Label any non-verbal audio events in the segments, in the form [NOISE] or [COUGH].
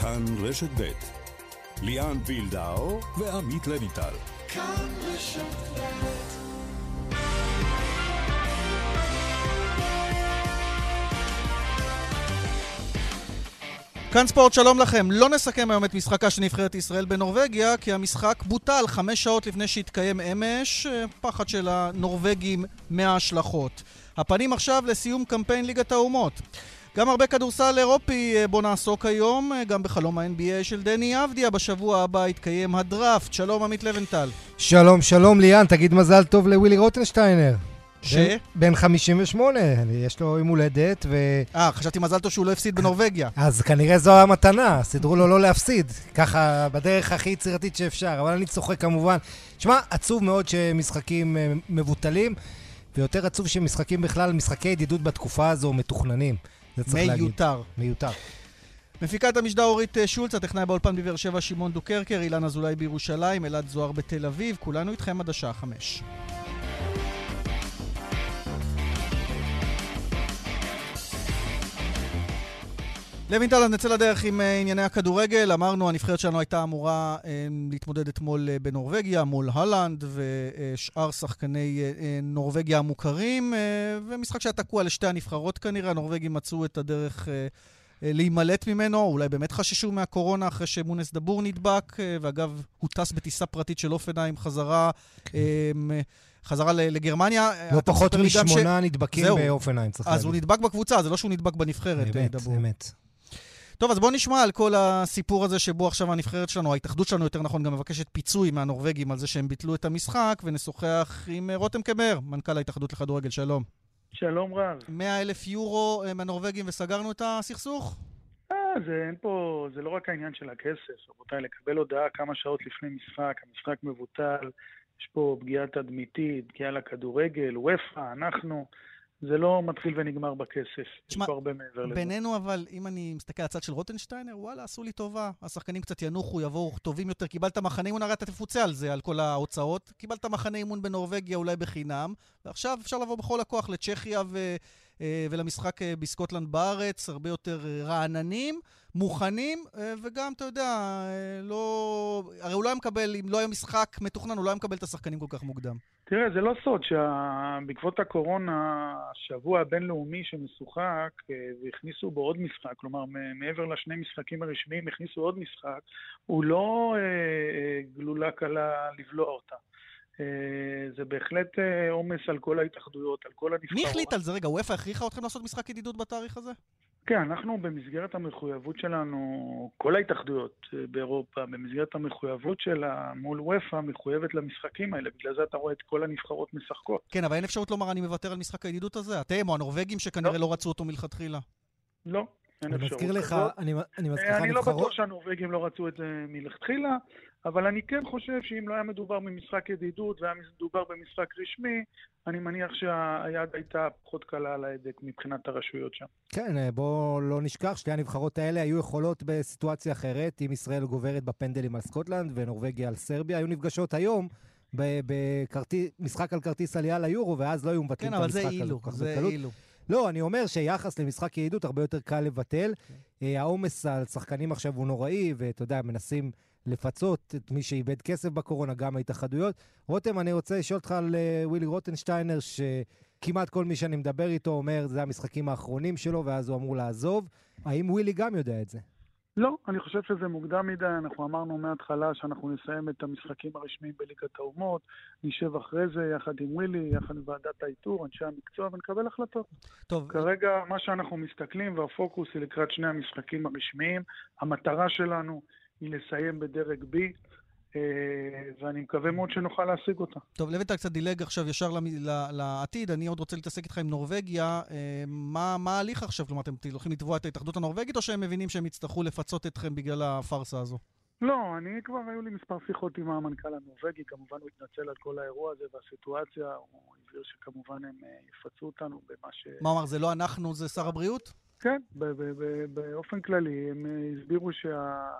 כאן רשת ב' ליאן וילדאו ועמית לויטל. כאן רשת ב' כאן ספורט, שלום לכם. לא נסכם היום את משחקה של נבחרת ישראל בנורבגיה, כי המשחק בוטל חמש שעות לפני שהתקיים אמש, פחד של הנורבגים מההשלכות. הפנים עכשיו לסיום קמפיין ליגת האומות. גם הרבה כדורסל אירופי אה, בו נעסוק היום, אה, גם בחלום ה-NBA של דני אבדיה. בשבוע הבא יתקיים הדראפט. שלום, עמית לבנטל. שלום, שלום, ליאן. תגיד מזל טוב לווילי רוטנשטיינר. ש? בן 58, יש לו יום הולדת ו... אה, חשבתי מזל טוב שהוא לא הפסיד בנורבגיה. [LAUGHS] אז כנראה זו המתנה, סידרו לו לא להפסיד. ככה, בדרך הכי יצירתית שאפשר, אבל אני צוחק כמובן. שמע, עצוב מאוד שמשחקים אה, מבוטלים, ויותר עצוב שמשחקים בכלל, משחקי ידידות בתקופה הזו מתוכננים. זה צריך להגיד. מיותר. מיותר. מפיקת המשדר אורית אה, שולץ, הטכנאי באולפן בבאר שבע שמעון דוקרקר, אילן אזולאי בירושלים, אלעד זוהר בתל אביב, כולנו איתכם עד השעה חמש. לוינטל, אז נצא לדרך עם אה, ענייני הכדורגל. אמרנו, הנבחרת שלנו הייתה אמורה אה, להתמודד אתמול אה, בנורבגיה מול הולנד ושאר שחקני נורבגיה המוכרים, ומשחק שהיה תקוע לשתי הנבחרות כנראה. הנורבגים מצאו את הדרך להימלט ממנו, אולי באמת חששו מהקורונה אחרי שמונס דבור נדבק, ואגב, הוא טס בטיסה פרטית של אופנהיים חזרה. כן. חזרה לגרמניה. לא פחות משמונה ש... נדבקים באופנהיים, צריך להגיד. אז הוא נדבק בקבוצה, זה לא שהוא נדבק בנבחרת, דבור. אמת, אמת. טוב, אז בואו נשמע על כל הסיפור הזה שבו עכשיו הנבחרת שלנו, ההתאחדות שלנו יותר נכון, גם מבקשת פיצוי מהנורבגים על זה שהם ביטלו את המשחק, ונשוחח עם אה, רותם קמר, מנכ"ל ההתאחדות לכדורגל. שלום. שלום רב. 100 אלף יורו אה, מהנורבגים וסגרנו את הסכסוך? אה, זה אין פה, זה לא רק העניין של הכסף, רבותיי, לקבל הודעה כמה שעות לפני משחק, המשחק מבוטל, יש פה פגיעה תדמיתית, פגיעה לכדורגל, וופא, אנחנו. זה לא מתחיל ונגמר בכסף, יש פה הרבה מעבר לזה. בינינו אבל, אם אני מסתכל על הצד של רוטנשטיינר, וואלה, עשו לי טובה. השחקנים קצת ינוחו, יבואו טובים יותר. קיבלת מחנה אימון, הרי אתה תפוצה על זה, על כל ההוצאות. קיבלת מחנה אימון בנורבגיה אולי בחינם, ועכשיו אפשר לבוא בכל הכוח לצ'כיה ו... אה, ולמשחק אה, בסקוטלנד בארץ, הרבה יותר אה, רעננים, מוכנים, וגם, אתה יודע, לא... הרי הוא לא היה מקבל, אם לא היה משחק מתוכנן, הוא לא היה מקבל את השחקנים כל כך מוקדם. תראה, זה לא סוד שבעקבות הקורונה, השבוע הבינלאומי שמשוחק, והכניסו בו עוד משחק, כלומר, מעבר לשני משחקים הרשמיים, הכניסו עוד משחק, הוא לא גלולה קלה לבלוע אותה. אה, זה בהחלט אה, עומס על כל ההתאחדויות, על כל הנבחרות. מי החליט על זה? רגע, וופא הכריחה אתכם לעשות משחק ידידות בתאריך הזה? כן, אנחנו במסגרת המחויבות שלנו, כל ההתאחדויות אה, באירופה, במסגרת המחויבות שלה מול וופא, מחויבת למשחקים האלה. בגלל זה אתה רואה את כל הנבחרות משחקות. כן, אבל אין אפשרות לומר אני מוותר על משחק הידידות הזה? אתם או הנורבגים שכנראה לא, לא רצו אותו מלכתחילה? לא, אין אפשרות. אני מזכיר לך, אני, אני מזכיר לך נבחרות... אני לא בטוח שהנורבגים לא רצו את זה מלכתחילה. אבל אני כן חושב שאם לא היה מדובר במשחק ידידות והיה מדובר במשחק רשמי, אני מניח שהיד הייתה פחות קלה על ההדק מבחינת הרשויות שם. כן, אה, בואו לא נשכח, שתי הנבחרות האלה היו יכולות בסיטואציה אחרת, אם ישראל גוברת בפנדלים על סקוטלנד ונורבגיה על סרביה, היו נפגשות היום. במשחק על כרטיס עלייה ליורו, ואז לא היו מבטלים כן, את המשחק הזה כל כך בקלות. כן, אבל זה אילו, לא, אני אומר שיחס למשחק יעידות הרבה יותר קל לבטל. Okay. כן. אה, העומס על שחקנים עכשיו הוא נוראי, ואתה יודע, מנסים לפצות את מי שאיבד כסף בקורונה, גם ההתאחדויות. רותם, אני רוצה לשאול אותך על uh, ווילי רוטנשטיינר, שכמעט כל מי שאני מדבר איתו אומר, זה המשחקים האחרונים שלו, ואז הוא אמור לעזוב. האם ווילי גם יודע את זה? לא, אני חושב שזה מוקדם מדי. אנחנו אמרנו מההתחלה שאנחנו נסיים את המשחקים הרשמיים בליגת האומות, נשב אחרי זה יחד עם ווילי, יחד עם ועדת האיתור, אנשי המקצוע, ונקבל החלטות. טוב. כרגע, מה שאנחנו מסתכלים, והפוקוס היא לקראת שני המשחקים הרשמיים. המטרה שלנו היא לסיים בדרג B, ואני מקווה מאוד שנוכל להשיג אותה. טוב, לויטל קצת דילג עכשיו ישר לעתיד, אני עוד רוצה להתעסק איתך עם נורבגיה. אה, מה ההליך עכשיו? כלומר, אתם הולכים לתבוע את ההתאחדות הנורבגית, או שהם מבינים שהם יצטרכו לפצות אתכם בגלל הפארסה הזו? לא, אני כבר, היו לי מספר שיחות עם המנכ"ל הנורבגי, כמובן הוא התנצל על כל האירוע הזה והסיטואציה, הוא הבהיר שכמובן הם אה, יפצו אותנו במה ש... מה אמר, זה לא אנחנו, זה שר הבריאות? כן, באופן כללי, הם הסבירו שה...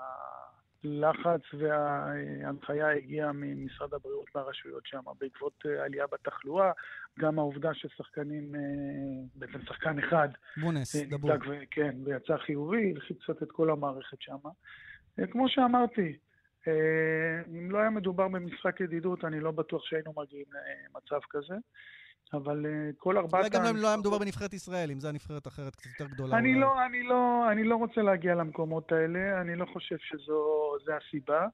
הלחץ וההנחיה הגיעה ממשרד הבריאות והרשויות שם, בעקבות עלייה בתחלואה, גם העובדה ששחקנים, בעצם שחקן אחד, מונס, דבור. כן, ויצא חיובי, הלחיץ קצת את כל המערכת שם. כמו שאמרתי, אם לא היה מדובר במשחק ידידות, אני לא בטוח שהיינו מגיעים למצב כזה. אבל uh, כל ארבעת... אולי גם אם לא היה מדובר בנבחרת ישראל, אם זו הנבחרת אחרת קצת יותר גדולה. אני לא, אני, לא, אני לא רוצה להגיע למקומות האלה, אני לא חושב שזו הסיבה.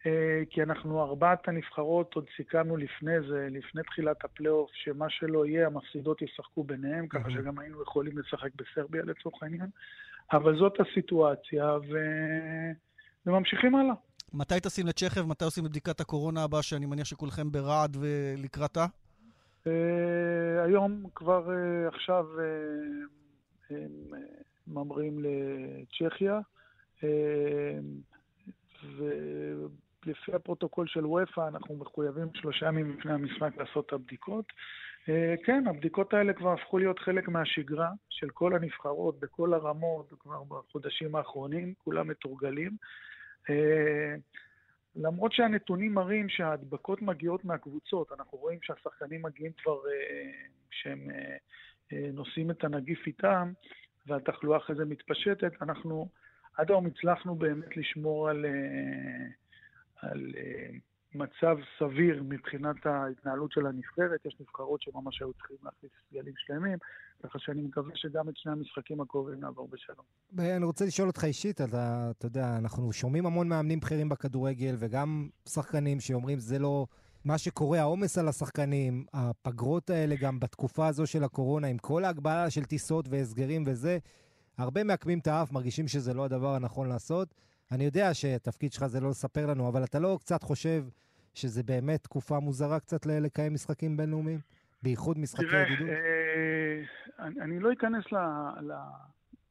Uh, כי אנחנו ארבעת הנבחרות, עוד סיכמנו לפני זה, לפני תחילת הפלייאוף, שמה שלא יהיה, המפסידות ישחקו ביניהם, ככה שגם היינו יכולים לשחק בסרביה לצורך העניין. אבל זאת הסיטואציה, ו... וממשיכים הלאה. מתי טסים לצ'כיה ומתי עושים את בדיקת הקורונה הבאה, שאני מניח שכולכם ברעד ולקראתה? Uh, היום כבר uh, עכשיו uh, הם ממריאים לצ'כיה, ולפי הפרוטוקול של וופא אנחנו מחויבים שלושה ימים לפני המשחק לעשות את הבדיקות. כן, הבדיקות האלה כבר הפכו להיות חלק מהשגרה של כל הנבחרות בכל הרמות כבר בחודשים האחרונים, כולם מתורגלים. למרות שהנתונים מראים שההדבקות מגיעות מהקבוצות, אנחנו רואים שהשחקנים מגיעים כבר כשהם אה, אה, אה, נושאים את הנגיף איתם, והתחלואה אחרי זה מתפשטת, אנחנו עד היום הצלחנו באמת לשמור על, על מצב סביר מבחינת ההתנהלות של הנבחרת. יש נבחרות שממש היו צריכים להכניס סגלים שלמים, ככה שאני מקווה שגם את שני המשחקים הקרובים נעבור בשלום. אני רוצה לשאול אותך אישית, אתה, אתה יודע, אנחנו שומעים המון מאמנים בכירים בכדורגל, וגם שחקנים שאומרים זה לא... מה שקורה, העומס על השחקנים, הפגרות האלה גם בתקופה הזו של הקורונה, עם כל ההגבלה של טיסות והסגרים וזה, הרבה מעקמים את האף, מרגישים שזה לא הדבר הנכון לעשות. אני יודע שהתפקיד שלך זה לא לספר לנו, אבל אתה לא קצת חושב שזה באמת תקופה מוזרה קצת לקיים משחקים בינלאומיים? בייחוד משחקי ידידות? אה, אני, אני לא אכנס ל, ל,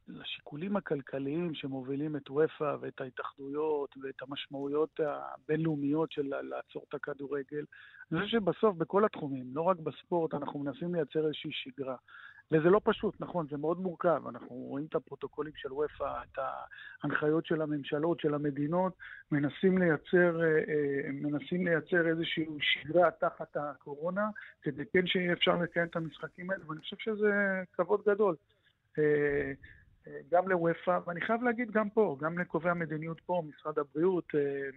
לשיקולים הכלכליים שמובילים את וופא ואת ההתאחדויות ואת המשמעויות הבינלאומיות של לעצור את הכדורגל. אני חושב שבסוף, בכל התחומים, לא רק בספורט, אנחנו מנסים לייצר איזושהי שגרה. וזה לא פשוט, נכון, זה מאוד מורכב. אנחנו רואים את הפרוטוקולים של וופא, את ההנחיות של הממשלות, של המדינות, מנסים לייצר, אה, אה, מנסים לייצר איזושהי שגרה תחת הקורונה, כדי כן שיהיה אפשר לקיים את המשחקים האלה, ואני חושב שזה כבוד גדול. אה, גם לוופא, ואני חייב להגיד גם פה, גם לקובעי המדיניות פה, משרד הבריאות,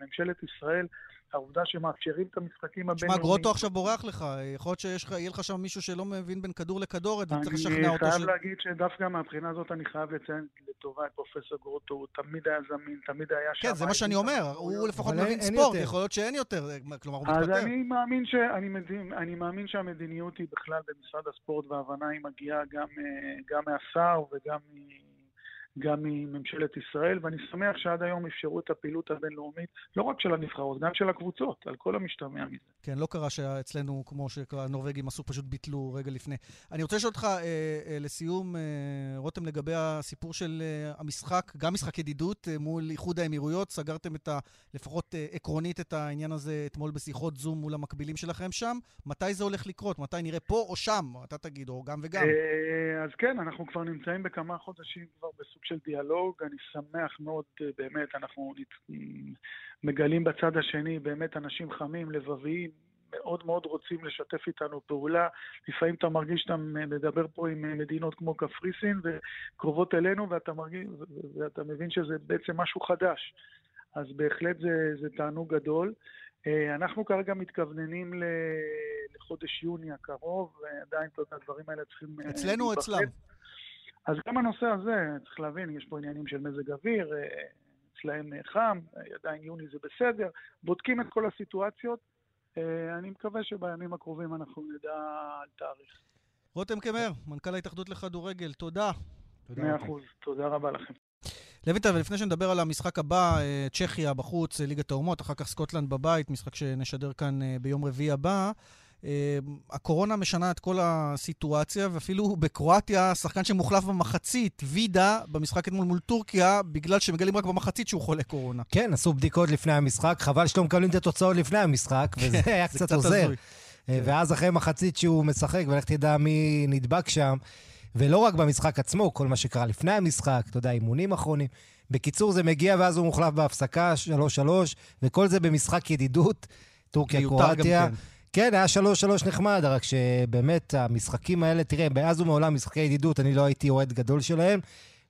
ממשלת ישראל, העובדה שמאפשרים את המשחקים הבינלאומיים... תשמע, גרוטו עכשיו בורח לך. יכול להיות שיהיה לך שם מישהו שלא מבין בין כדור לכדורת, וצריך לשכנע אותו ש... אני חייב להגיד שדווקא מהבחינה הזאת אני חייב לציין לטובה את פרופסור גרוטו, הוא תמיד היה זמין, תמיד היה שם. כן, זה מה שאני אומר, הוא לפחות מבין ספורט, יכול להיות שאין יותר, כלומר הוא מתפטר. אז אני מאמין, ש... אני, מבין, אני מאמין שהמדיניות היא בכלל במשרד הספורט, וההבנה היא מגיעה גם, אה, גם מהשר וגם גם מממשלת ישראל, ואני שמח שעד היום אפשרו את הפעילות הבינלאומית, לא רק של הנבחרות, גם של הקבוצות, על כל המשתמע מזה. כן, לא קרה שאצלנו, כמו שהנורבגים עשו, פשוט ביטלו רגע לפני. אני רוצה לשאול אותך אה, אה, לסיום, אה, רותם, לגבי הסיפור של אה, המשחק, גם משחק ידידות אה, מול איחוד האמירויות, סגרתם את ה, לפחות אה, עקרונית את העניין הזה אתמול בשיחות זום מול המקבילים שלכם שם. מתי זה הולך לקרות? מתי נראה פה או שם? אתה תגיד, או גם וגם. אה, אז כן, אנחנו כבר נמצאים בכמה חודשים כבר בסוג של דיאלוג, אני שמח מאוד, אה, באמת, אנחנו מגלים בצד השני באמת אנשים חמים, לבביים, מאוד מאוד רוצים לשתף איתנו פעולה. לפעמים אתה מרגיש שאתה מדבר פה עם מדינות כמו קפריסין וקרובות אלינו, ואתה, מרגיש, ואתה מבין שזה בעצם משהו חדש. אז בהחלט זה, זה תענוג גדול. אה, אנחנו כרגע מתכווננים לחודש יוני הקרוב, ועדיין, אתה יודע, הדברים האלה צריכים... אה, אצלנו או אצלם? אז גם הנושא הזה, צריך להבין, יש פה עניינים של מזג אוויר, אה, אצלהם חם, עדיין יוני זה בסדר, בודקים את כל הסיטואציות. אה, אני מקווה שבימים הקרובים אנחנו נדע על תאריך. רותם קמר, מנכ"ל ההתאחדות לכדורגל, תודה. מאה אחוז, תודה רבה לכם. לויטל, ולפני שנדבר על המשחק הבא, אה, צ'כיה בחוץ, ליגת האומות, אחר כך סקוטלנד בבית, משחק שנשדר כאן ביום רביעי הבא. אמ, הקורונה משנה את כל הסיטואציה, ואפילו בקרואטיה, שחקן שמוחלף במחצית, וידה, במשחק אתמול מול טורקיה, בגלל שמגלים רק במחצית שהוא חולה קורונה. כן, עשו בדיקות לפני המשחק, חבל שלא מקבלים את התוצאות לפני המשחק, [LAUGHS] וזה כן, היה קצת עוזר. אה, ואז אחרי מחצית שהוא משחק, ולך תדע מי נדבק שם. ולא רק במשחק עצמו, כל מה שקרה לפני המשחק, אתה יודע, אימונים אחרונים. בקיצור, זה מגיע ואז הוא מוחלף בהפסקה, 3-3, וכל זה במשחק ידידות, טורקיה, קרואטיה. כן. כן, היה 3-3 נחמד, רק שבאמת המשחקים האלה, תראה, מאז ומעולם משחקי ידידות, אני לא הייתי אוהד גדול שלהם,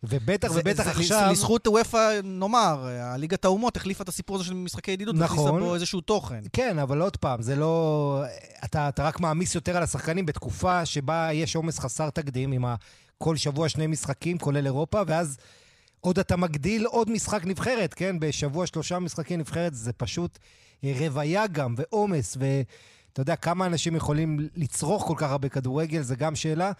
ובטח זה- ובטח זה- עכשיו... לזכות וופא, נאמר, הליגת האומות החליפה את הסיפור הזה של משחקי ידידות, נכון. והכניסה בו איזשהו תוכן. כן, אבל עוד פעם, זה לא... אתה, אתה רק מעמיס יותר על השחקנים בתקופה שבה יש עומס חסר תקדים עם ה... כל שבוע שני משחקים, כולל אירופה, ואז עוד אתה מגדיל עוד משחק נבחרת, כן? בשבוע שלושה משחקי נבחרת זה פשוט רוויה גם, ועומס, ואתה יודע, כמה אנשים יכולים לצרוך כל כך הרבה כדורגל, זה גם שאלה.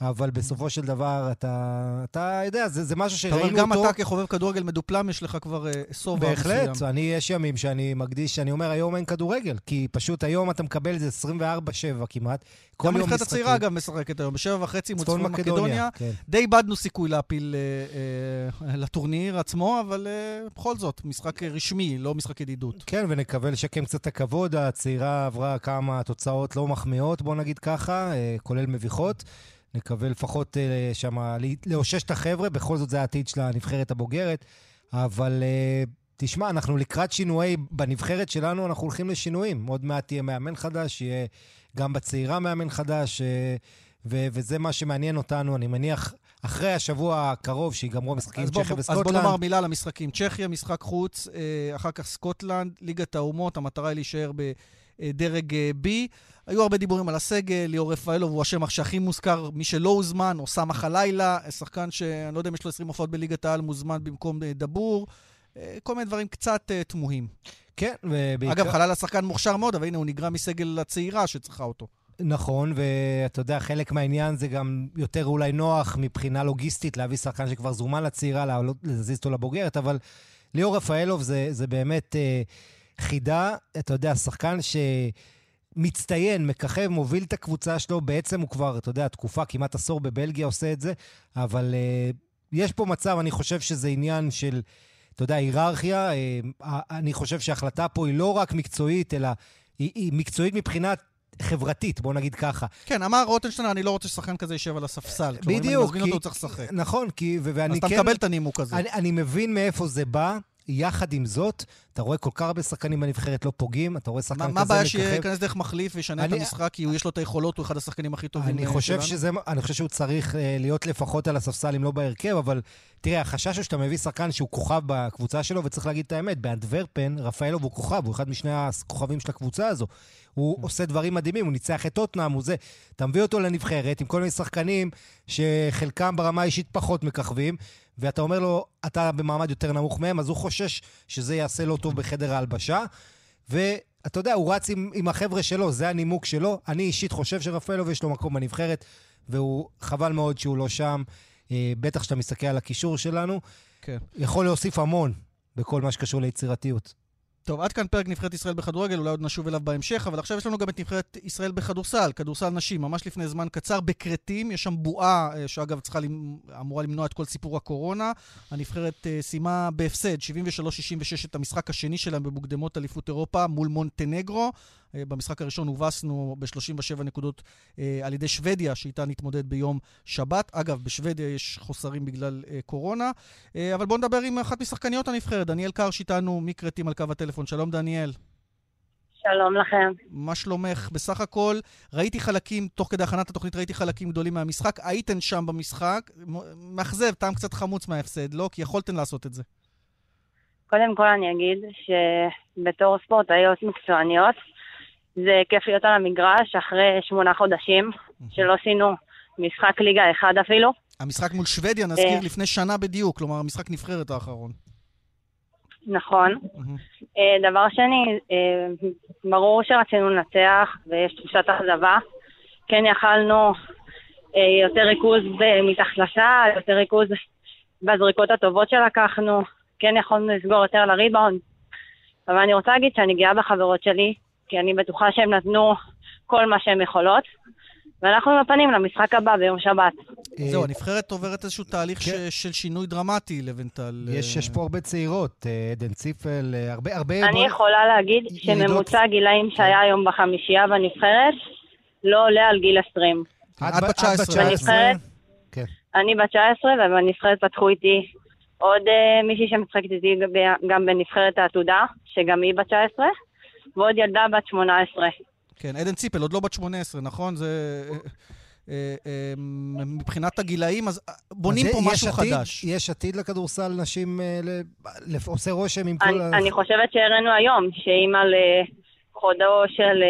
אבל בסופו של דבר, אתה, אתה יודע, זה, זה משהו אתה אומר, שראינו גם אותו. אתה כחובב כדורגל מדופלם, יש לך כבר אה, שובע מסוים. בהחלט, אני, יש ימים שאני מקדיש, שאני אומר, היום אין כדורגל, כי פשוט היום אתה מקבל את זה 24-7 כמעט. כל גם הנבחרת. הצעירה, אגב, משחקת היום, בשבע וחצי מול צפון מקדוניה. כן. די איבדנו סיכוי להפיל אה, אה, לטורניר עצמו, אבל אה, בכל זאת, משחק אה, רשמי, לא משחק ידידות. כן, ונקווה לשקם קצת את הכבוד. הצעירה עברה כמה תוצאות לא מחמיאות, בוא נגיד ככה, אה, כולל מביכות. נקווה לפחות שמה לה- לאושש את החבר'ה, בכל זאת זה העתיד של הנבחרת הבוגרת. אבל אה, תשמע, אנחנו לקראת שינויי, בנבחרת שלנו אנחנו הולכים לשינויים. עוד מעט יהיה מאמן חדש, יהיה גם בצעירה מאמן חדש, אה, ו- וזה מה שמעניין אותנו, אני מניח, אחרי השבוע הקרוב, שיגמרו המשחקים עם צ'כיה בוא, אז בוא וסקוטלנד. נאמר מילה על המשחקים. צ'כיה, משחק חוץ, אחר כך סקוטלנד, ליגת האומות, המטרה היא להישאר בדרג B. היו הרבה דיבורים על הסגל, ליאור רפאלוב הוא השם שהכי מוזכר, מי שלא הוזמן, אוסאמה חלילה, שחקן שאני לא יודע אם יש לו 20 הופעות בליגת העל, מוזמן במקום אה, דבור. אה, כל מיני דברים קצת אה, תמוהים. כן, ובעיקר... אגב, חלילה שחקן מוכשר מאוד, אבל הנה, הוא נגרע מסגל הצעירה שצריכה אותו. נכון, ואתה יודע, חלק מהעניין זה גם יותר אולי נוח מבחינה לוגיסטית להביא שחקן שכבר זומן לצעירה, לעלות- להזיז אותו לבוגרת, אבל ליאור רפאלוב זה, זה באמת אה, חידה, אתה יודע, שחקן שמצטיין, מככב, מוביל את הקבוצה שלו, בעצם הוא כבר, אתה יודע, תקופה, כמעט עשור בבלגיה עושה את זה, אבל אה, יש פה מצב, אני חושב שזה עניין של... אתה יודע, היררכיה, אה, אני חושב שההחלטה פה היא לא רק מקצועית, אלא היא, היא מקצועית מבחינת חברתית, בוא נגיד ככה. כן, אמר רוטנשטיין, אני לא רוצה ששחקן כזה יישב על הספסל. כלומר, אם אני בדיוק, מזמין אותו, הוא צריך לשחק. נכון, כי... ו- ואני אז אתה כן... מקבל את הנימוק הזה. אני, אני מבין מאיפה זה בא. יחד עם זאת, אתה רואה כל כך הרבה שחקנים בנבחרת לא פוגעים, אתה רואה שחקן כזה מה הבעיה מככב. שייכנס דרך מחליף וישנה את המשחק, כי הוא- יש לו את היכולות, הוא אחד השחקנים הכי טובים אני אה, חושב? שזה, אני חושב שהוא צריך אה, להיות לפחות על הספסל, אם לא בהרכב, אבל תראה, החשש הוא שאתה מביא שחקן שהוא כוכב בקבוצה שלו, וצריך להגיד את האמת, באנטוורפן, רפאלוב הוא כוכב, הוא אחד משני הכוכבים של הקבוצה הזו. הוא עושה דברים מדהימים, הוא ניצח את טוטנאם, הוא זה. אתה מביא אותו לנבחרת עם כל מיני שחקנים שחלקם ברמה האישית פחות מככבים, ואתה אומר לו, אתה במעמד יותר נמוך מהם, אז הוא חושש שזה יעשה לא טוב בחדר ההלבשה. ואתה יודע, הוא רץ עם, עם החבר'ה שלו, זה הנימוק שלו. אני אישית חושב שרפאלוב יש לו מקום בנבחרת, והוא חבל מאוד שהוא לא שם. אה, בטח כשאתה מסתכל על הקישור שלנו. כן. יכול להוסיף המון בכל מה שקשור ליצירתיות. טוב, עד כאן פרק נבחרת ישראל בכדורגל, אולי עוד נשוב אליו בהמשך, אבל עכשיו יש לנו גם את נבחרת ישראל בכדורסל, כדורסל נשים, ממש לפני זמן קצר, בכרתים, יש שם בועה, אה, שאגב צריכה, אמורה למנוע את כל סיפור הקורונה. הנבחרת אה, סיימה בהפסד, 73-66 את המשחק השני שלהם במוקדמות אליפות אירופה מול מונטנגרו. אה, במשחק הראשון הובסנו ב-37 נקודות אה, על ידי שוודיה, שאיתה נתמודד ביום שבת. אגב, בשוודיה יש חוסרים בגלל אה, קורונה. אבל בואו נדבר עם אחת משחקניות הנבחרת, דניאל קרש איתנו מכרתים על קו הטלפון. שלום, דניאל. שלום לכם. מה שלומך? בסך הכל, ראיתי חלקים, תוך כדי הכנת התוכנית ראיתי חלקים גדולים מהמשחק. הייתן שם במשחק. מאכזב, טעם קצת חמוץ מההפסד, לא? כי יכולתן לעשות את זה. קודם כל אני אגיד שבתור ספורטאיות מקצועניות, זה כיף להיות על המגרש אחרי שמונה חודשים, שלא עשינו משחק ליגה אחד אפילו. המשחק מול שוודיה, נזכיר, אה. לפני שנה בדיוק, כלומר, המשחק נבחרת האחרון. נכון. אה, דבר שני, אה, ברור שרצינו לנצח ויש תחושת אכזבה. כן יכלנו יותר ריכוז מתחת לסל, יותר ריכוז בזריקות הטובות שלקחנו, כן יכולנו לסגור יותר לריבאונד. אבל אני רוצה להגיד שאני גאה בחברות שלי, כי אני בטוחה שהן נתנו כל מה שהן יכולות, ואנחנו עם הפנים למשחק הבא ביום שבת. זהו, אה, הנבחרת עוברת איזשהו תהליך כן. של שינוי דרמטי, לבנטל. יש, אה, פה הרבה צעירות, אה, עדן ציפל, הרבה, הרבה... אני יכולה להגיד. שממוצע הגילאים שהיה היום בחמישייה בנבחרת לא עולה על גיל 20. עד בת 19. בנבחרת? כן. אני בת 19, ובנבחרת פתחו איתי עוד מישהי שמשחקת איתי גם בנבחרת העתודה, שגם היא בת 19, ועוד ילדה בת 18. כן, עדן ציפל, עוד לא בת 18, נכון? זה... אה, אה, מבחינת הגילאים, אז בונים אז פה משהו עתיד, חדש. יש עתיד לכדורסל נשים, עושה רושם עם כל... אני, אני חושבת שהראינו היום, שאם על חודו של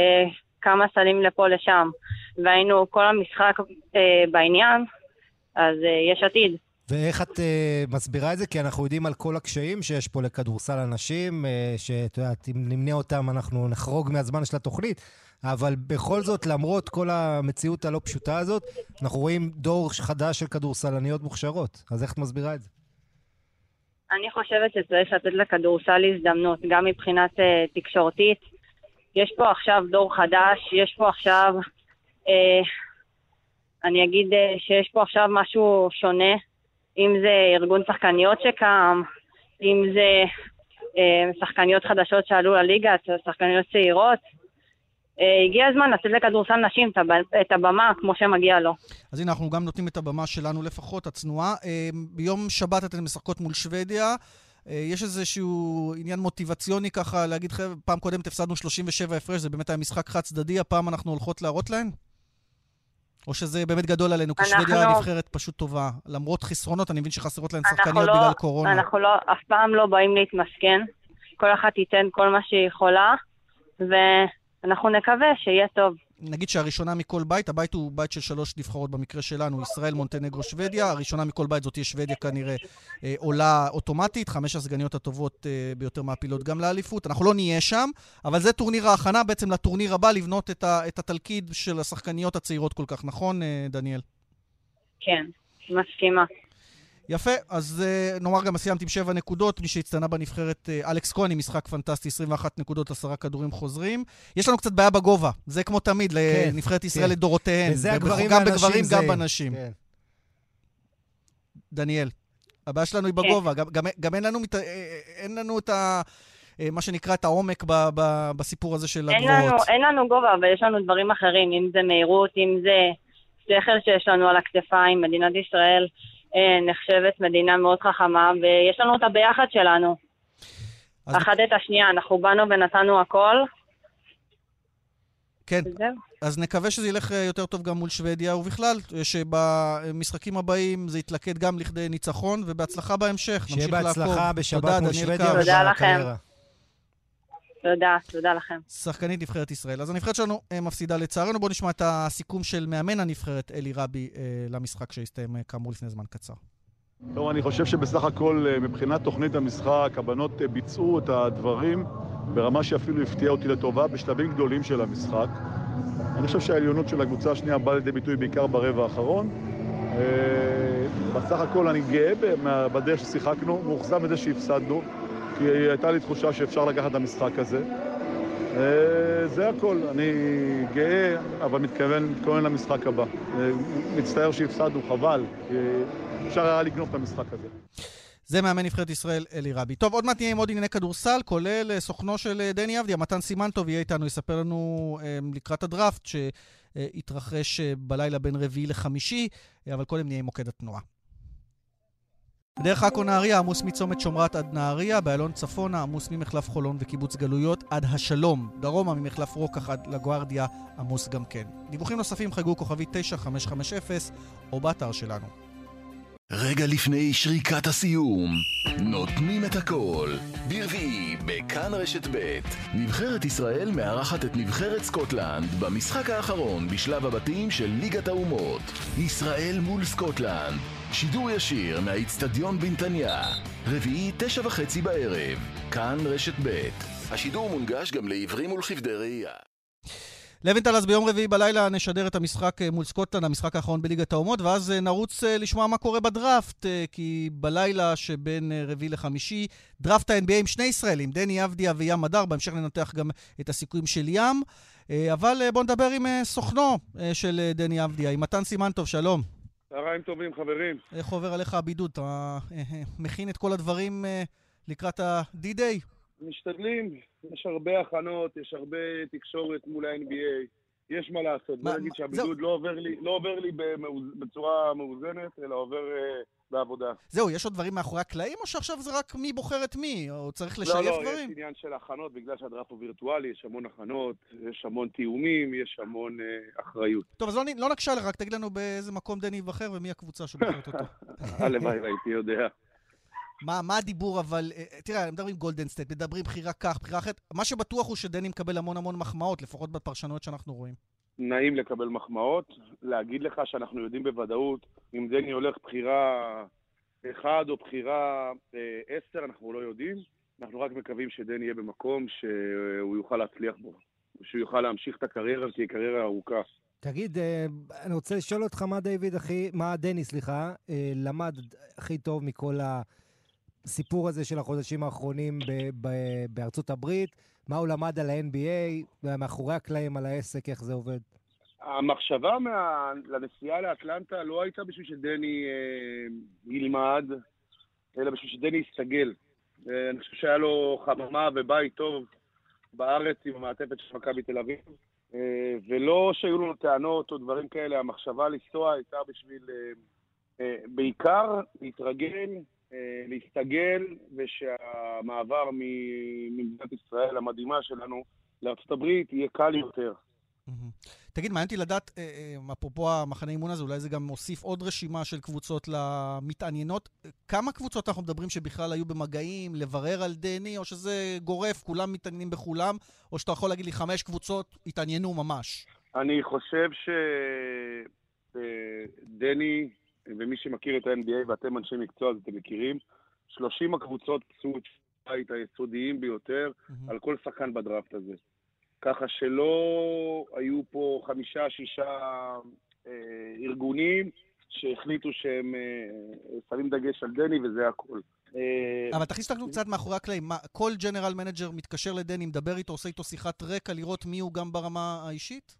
כמה סלים לפה לשם, והיינו כל המשחק בעניין, אז יש עתיד. ואיך את uh, מסבירה את זה? כי אנחנו יודעים על כל הקשיים שיש פה לכדורסל הנשים, uh, שאת יודעת, אם נמנה אותם אנחנו נחרוג מהזמן של התוכנית, אבל בכל זאת, למרות כל המציאות הלא פשוטה הזאת, אנחנו רואים דור חדש של כדורסלניות מוכשרות. אז איך את מסבירה את זה? אני חושבת שצריך לתת לכדורסל הזדמנות, גם מבחינת uh, תקשורתית. יש פה עכשיו דור חדש, יש פה עכשיו, uh, אני אגיד uh, שיש פה עכשיו משהו שונה. אם זה ארגון שחקניות שקם, אם זה אה, שחקניות חדשות שעלו לליגה, שחקניות צעירות. אה, הגיע הזמן לתת לכדורסל נשים את הבמה כמו שמגיע לו. אז הנה, אנחנו גם נותנים את הבמה שלנו לפחות, הצנועה. אה, ביום שבת אתן משחקות מול שוודיה. אה, יש איזשהו עניין מוטיבציוני ככה להגיד, פעם קודמת הפסדנו 37 הפרש, זה באמת היה משחק חד צדדי, הפעם אנחנו הולכות להראות להן? או שזה באמת גדול עלינו, כי שוודיה אנחנו... נבחרת פשוט טובה. למרות חסרונות, אני מבין שחסרות להן שחקניות לא, בגלל קורונה. אנחנו לא, אף פעם לא באים להתמסכן. כל אחת תיתן כל מה שהיא יכולה, ואנחנו נקווה שיהיה טוב. נגיד שהראשונה מכל בית, הבית הוא בית של שלוש נבחרות במקרה שלנו, ישראל, מונטנגרו, שוודיה. הראשונה מכל בית זאת תהיה שוודיה כנראה אה, עולה אוטומטית, חמש הסגניות הטובות אה, ביותר מעפילות גם לאליפות. אנחנו לא נהיה שם, אבל זה טורניר ההכנה בעצם לטורניר הבא, לבנות את, ה, את התלכיד של השחקניות הצעירות כל כך, נכון, אה, דניאל? כן, מסכימה. יפה, אז uh, נאמר גם סיימת עם שבע נקודות, מי שהצטנה בנבחרת uh, אלכס כהן עם משחק פנטסטי, 21 נקודות, עשרה כדורים חוזרים. יש לנו קצת בעיה בגובה, זה כמו תמיד כן, לנבחרת ישראל כן. לדורותיהן. וזה הגברים גם בגברים, זה... גם בנשים. כן. דניאל, הבעיה שלנו היא בגובה, כן. גם, גם, גם אין, לנו, אה, אין לנו את ה... מה שנקרא, את העומק ב, ב, בסיפור הזה של הגבוהות. אין לנו, אין לנו גובה, אבל יש לנו דברים אחרים, אם זה מהירות, אם זה שכל שיש לנו על הכתפיים, מדינת ישראל אה, נחשבת מדינה מאוד חכמה, ויש לנו את הביחד שלנו. אחת את השנייה, אנחנו באנו ונתנו הכל. כן, אז נקווה שזה ילך אה, יותר טוב גם מול שוודיה, ובכלל, שבמשחקים הבאים זה יתלכד גם לכדי ניצחון, ובהצלחה בהמשך. שיהיה בהצלחה בשבת מול שוודיה תודה לכם. תודה, תודה לכם. שחקנית נבחרת ישראל. אז הנבחרת שלנו אה, מפסידה לצערנו. בואו נשמע את הסיכום של מאמן הנבחרת, אלי רבי, אה, למשחק שהסתיים אה, כאמור לפני זמן קצר. טוב, אני חושב שבסך הכל מבחינת תוכנית המשחק, הבנות ביצעו את הדברים ברמה שאפילו הפתיעה אותי לטובה בשלבים גדולים של המשחק. אני חושב שהעליונות של הקבוצה השנייה באה לידי ביטוי בעיקר ברבע האחרון. בסך הכל אני גאה בדרך ששיחקנו, מאוכזב מזה שהפסדנו. כי הייתה לי תחושה שאפשר לקחת את המשחק הזה. אה, זה הכל, אני גאה, אבל מתכוון, מתכוון למשחק הבא. אה, מצטער שהפסדנו, חבל. אפשר היה לגנוב את המשחק הזה. זה מאמן נבחרת ישראל, אלי רבי. טוב, עוד מעט נהיה עם עוד ענייני כדורסל, כולל אה, סוכנו של דני אבדיה, מתן סימנטוב יהיה איתנו, יספר לנו לקראת הדראפט שהתרחש בלילה בין רביעי לחמישי, אבל קודם נהיה עם מוקד התנועה. בדרך עכו נהריה עמוס מצומת שומרת עד נהריה, באלון צפונה עמוס ממחלף חולון וקיבוץ גלויות עד השלום, דרומה ממחלף רוקח עד לגוארדיה עמוס גם כן. דיווחים נוספים חגגו כוכבי 9550 או באתר שלנו. רגע לפני שריקת הסיום, נותנים את הכל. ברביעי, בכאן רשת ב', נבחרת ישראל מארחת את נבחרת סקוטלנד במשחק האחרון בשלב הבתים של ליגת האומות. ישראל מול סקוטלנד. שידור ישיר מהאיצטדיון בנתניה. רביעי, תשע וחצי בערב. כאן רשת ב'. השידור מונגש גם לעיוורים ולכבדי ראייה. לוינטל, אז ביום רביעי בלילה נשדר את המשחק אה, מול סקוטלנד, המשחק האחרון בליגת האומות, ואז אה, נרוץ אה, לשמוע מה קורה בדראפט, כי בלילה שבין רביעי לחמישי, דראפט ה-NBA עם שני ישראלים, דני אבדיה וים מדר, בהמשך ננתח גם את הסיכויים של ים. אבל בואו נדבר עם סוכנו של דני אבדיה, עם מתן סימנטוב, שלום. צהריים טובים, חברים. איך עובר עליך הבידוד? אתה מכין את כל הדברים לקראת ה-D-Day? משתדלים, יש הרבה הכנות, יש הרבה תקשורת מול ה-NBA, יש מה לעשות. בוא נגיד שהבידוד לא עובר לי, לא בצורה מאוזנת, אלא עובר אה, בעבודה. זהו, יש עוד דברים מאחורי הקלעים, או שעכשיו זה רק מי בוחר את מי? או צריך לשייף לא, לא, דברים? יש עניין של הכנות, בגלל שהדראפט הוא וירטואלי, יש המון הכנות, יש המון תיאומים, יש המון אה, אחריות. טוב, אז לא, לא נקשה לך, רק תגיד לנו באיזה מקום דני ייבחר ומי הקבוצה שבוחרת אותו. [LAUGHS] הלוואי והייתי יודע. מה, מה הדיבור, אבל, אה, תראה, מדברים Golden State, מדברים בחירה כך, בחירה אחרת. מה שבטוח הוא שדני מקבל המון המון מחמאות, לפחות בפרשנויות שאנחנו רואים. נעים לקבל מחמאות, להגיד לך שאנחנו יודעים בוודאות, אם דני הולך בחירה אחד או בחירה אה, עשר, אנחנו לא יודעים. אנחנו רק מקווים שדני יהיה במקום שהוא יוכל להצליח בו, שהוא יוכל להמשיך את הקריירה, כי היא קריירה ארוכה. תגיד, אה, אני רוצה לשאול אותך מה דיוויד הכי, מה דני, סליחה, אה, למד הכי טוב מכל הסיפור הזה של החודשים האחרונים ב- ב- בארצות הברית, מה הוא למד על ה-NBA, מאחורי הקלעים על העסק, איך זה עובד. המחשבה מה... לנסיעה לאטלנטה לא הייתה בשביל שדני אה, ילמד, אלא בשביל שדני יסתגל. אה, אני חושב שהיה לו חממה ובית טוב בארץ עם המעטפת של מכבי תל אביב, אה, ולא שהיו לנו טענות או דברים כאלה, המחשבה לנסוע הייתה בשביל אה, אה, בעיקר להתרגל, להסתגל, ושהמעבר ממדינת ישראל המדהימה שלנו הברית יהיה קל יותר. תגיד, מעניין אותי לדעת, אה, אה, אפרופו המחנה אימון הזה, אולי זה גם מוסיף עוד רשימה של קבוצות למתעניינות. אה, כמה קבוצות אנחנו מדברים שבכלל היו במגעים, לברר על דני, או שזה גורף, כולם מתעניינים בכולם, או שאתה יכול להגיד לי חמש קבוצות התעניינו ממש? אני חושב שדני, ומי שמכיר את ה-NBA, ואתם אנשי מקצוע, אז אתם מכירים, 30 הקבוצות פסו את הבית היסודיים ביותר מהמם. על כל שחקן בדראפט הזה. ככה שלא היו פה חמישה, שישה אה, ארגונים שהחליטו שהם אה, שמים דגש על דני, וזה הכל. אה, אבל תכניס אותנו קצת מאחורי הקלעים. כל general manager מתקשר לדני, מדבר איתו, עושה איתו שיחת רקע, לראות מי הוא גם ברמה האישית?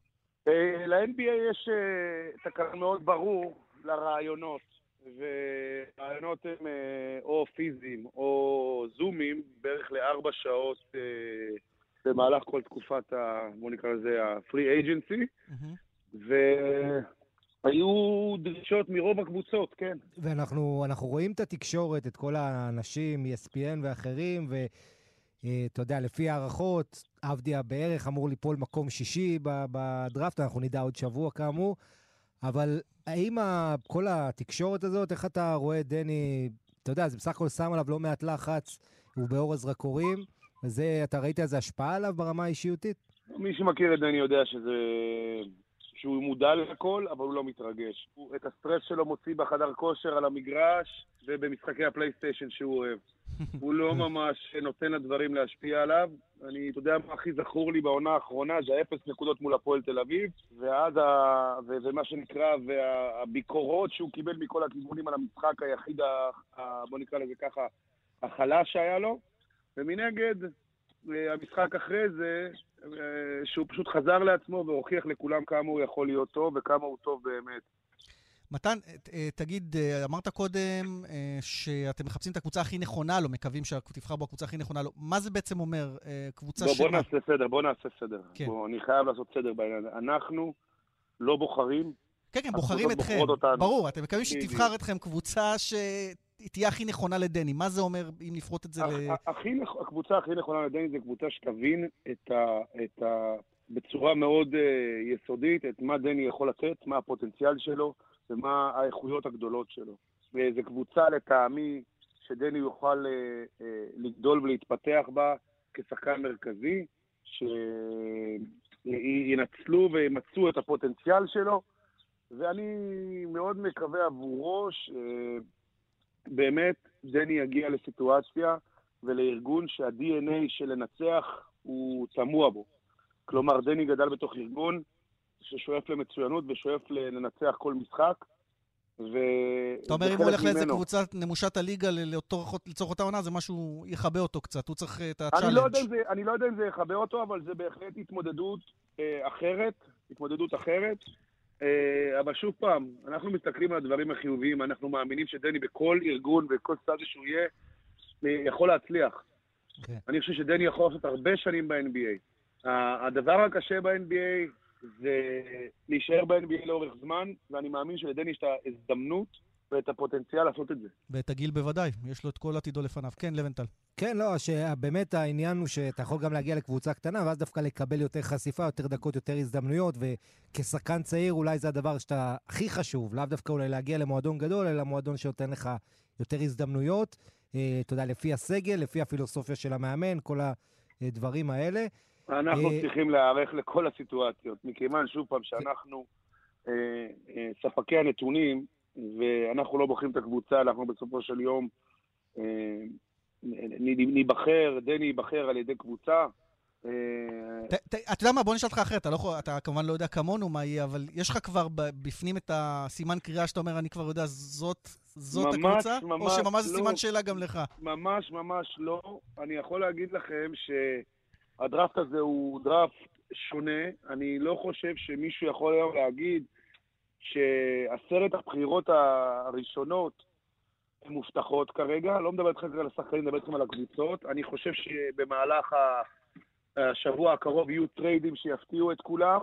אה, ל-NBA יש אה, תקנון מאוד ברור לראיונות, וראיונות הם אה, או פיזיים או זומים, בערך לארבע שעות אה, במהלך כל תקופת, ה, בוא נקרא לזה ה-free agency. והיו דרישות מרוב הקבוצות, כן. ואנחנו אנחנו רואים את התקשורת, את כל האנשים, ESPN ואחרים, ואתה יודע, לפי הערכות, עבדיה בערך אמור ליפול מקום שישי בדראפט, אנחנו נדע עוד שבוע כאמור, אבל האם כל התקשורת הזאת, איך אתה רואה את דני, אתה יודע, זה בסך הכל שם עליו לא מעט לחץ, הוא באור הזרקורים, וזה, אתה ראית איזה השפעה עליו ברמה האישיותית? מי שמכיר את דני יודע שזה... שהוא מודע לכל, אבל הוא לא מתרגש. הוא את הסטרס שלו מוציא בחדר כושר על המגרש ובמשחקי הפלייסטיישן שהוא אוהב. הוא לא ממש נותן לדברים להשפיע עליו. אני, אתה יודע מה הכי זכור לי בעונה האחרונה? זה אפס נקודות מול הפועל תל אביב, ואז ה... ומה שנקרא, והביקורות שהוא קיבל מכל הכיוונים על המשחק היחיד. ה... בוא נקרא לזה ככה, החלש שהיה לו. ומנגד, אה, המשחק אחרי זה, אה, שהוא פשוט חזר לעצמו והוכיח לכולם כמה הוא יכול להיות טוב וכמה הוא טוב באמת. מתן, אה, אה, תגיד, אה, אמרת קודם שאתם מחפשים את הקבוצה הכי נכונה לו, מקווים שתבחר בו הקבוצה הכי נכונה לו. מה זה בעצם אומר? קבוצה בוא, בוא שמה? נעשה סדר, בוא נעשה סדר. כן. בוא, אני חייב לעשות סדר בעניין הזה. אנחנו לא בוחרים, כן, כן, בוחרים אתכם. ברור, אתם מקווים. שתבחר אתכם קבוצה שתהיה הכי נכונה לדני. מה זה אומר אם נפרוט את זה ל... הכי, הקבוצה הכי נכונה לדני זו קבוצה שתבין את ה, את ה, בצורה מאוד uh, יסודית את מה דני יכול לתת, מה הפוטנציאל שלו ומה האיכויות הגדולות שלו. וזו קבוצה לטעמי שדני יוכל uh, uh, לגדול ולהתפתח בה כשחקן מרכזי, שינצלו וימצו את הפוטנציאל שלו, ואני מאוד מקווה עבורו שבאמת דני יגיע לסיטואציה ולארגון שה-DNA של לנצח הוא טמוע בו. כלומר, דני גדל בתוך ארגון ששואף למצוינות ושואף לנצח כל משחק, ו... אתה אומר, אם הוא הולך לאיזה. קבוצה נמושת הליגה לצורך אותה עונה, זה משהו יכבה אותו קצת. הוא צריך אה, את לא, ה challenge. זה, אני לא יודע אם זה יכבה אותו, אבל זה בהחלט התמודדות אה, אחרת, התמודדות אחרת. אה, אבל שוב פעם, אנחנו מסתכלים על הדברים החיוביים, אנחנו מאמינים שדני בכל ארגון, בכל צד שהוא יהיה, אה, יכול להצליח. כן. אני חושב שדני יכול לעשות הרבה שנים ב-NBA. הדבר הקשה ב-NBA זה להישאר ב-NBA לאורך זמן, ואני מאמין שלדני יש את ההזדמנות ואת הפוטנציאל לעשות את זה. ואת הגיל בוודאי, יש לו את כל עתידו לפניו. כן, לבנטל. כן, לא, שבאמת העניין הוא שאתה יכול גם להגיע לקבוצה קטנה, ואז דווקא לקבל יותר חשיפה, יותר דקות, יותר הזדמנויות, וכשחקן צעיר אולי זה הדבר שאתה הכי חשוב, לאו דווקא אולי להגיע למועדון גדול, אלא מועדון שנותן לך יותר הזדמנויות. אה, אתה יודע, לפי הסגל, לפי הפילוסופיה של המאמן, כל הדברים האלה. אנחנו אה, צריכים להיערך לכל הסיטואציות, מכיוון, שוב פעם, שאנחנו אה, אה, ספקי הנתונים, ואנחנו לא בוחרים את הקבוצה, אנחנו בסופו של יום ניבחר, דני ייבחר על ידי קבוצה. אתה יודע מה, בוא נשאל אותך אחרת, אתה, לא אתה כמובן לא יודע כמונו מה יהיה, אבל יש לך כבר בפנים את הסימן קריאה שאתה אומר, אני כבר יודע, זאת, הקבוצה? או ממש שממש זה לא. סימן שאלה גם לך? ממש ממש לא. אני יכול להגיד לכם שהדראפט הזה הוא דראפט שונה. אני לא חושב שמישהו יכול היום להגיד שעשרת הבחירות הראשונות הן מובטחות כרגע. לא מדבר איתכם על השחקנים, מדבר איתכם על הקבוצות. אני חושב שבמהלך השבוע הקרוב יהיו טריידים שיפתיעו את כולם,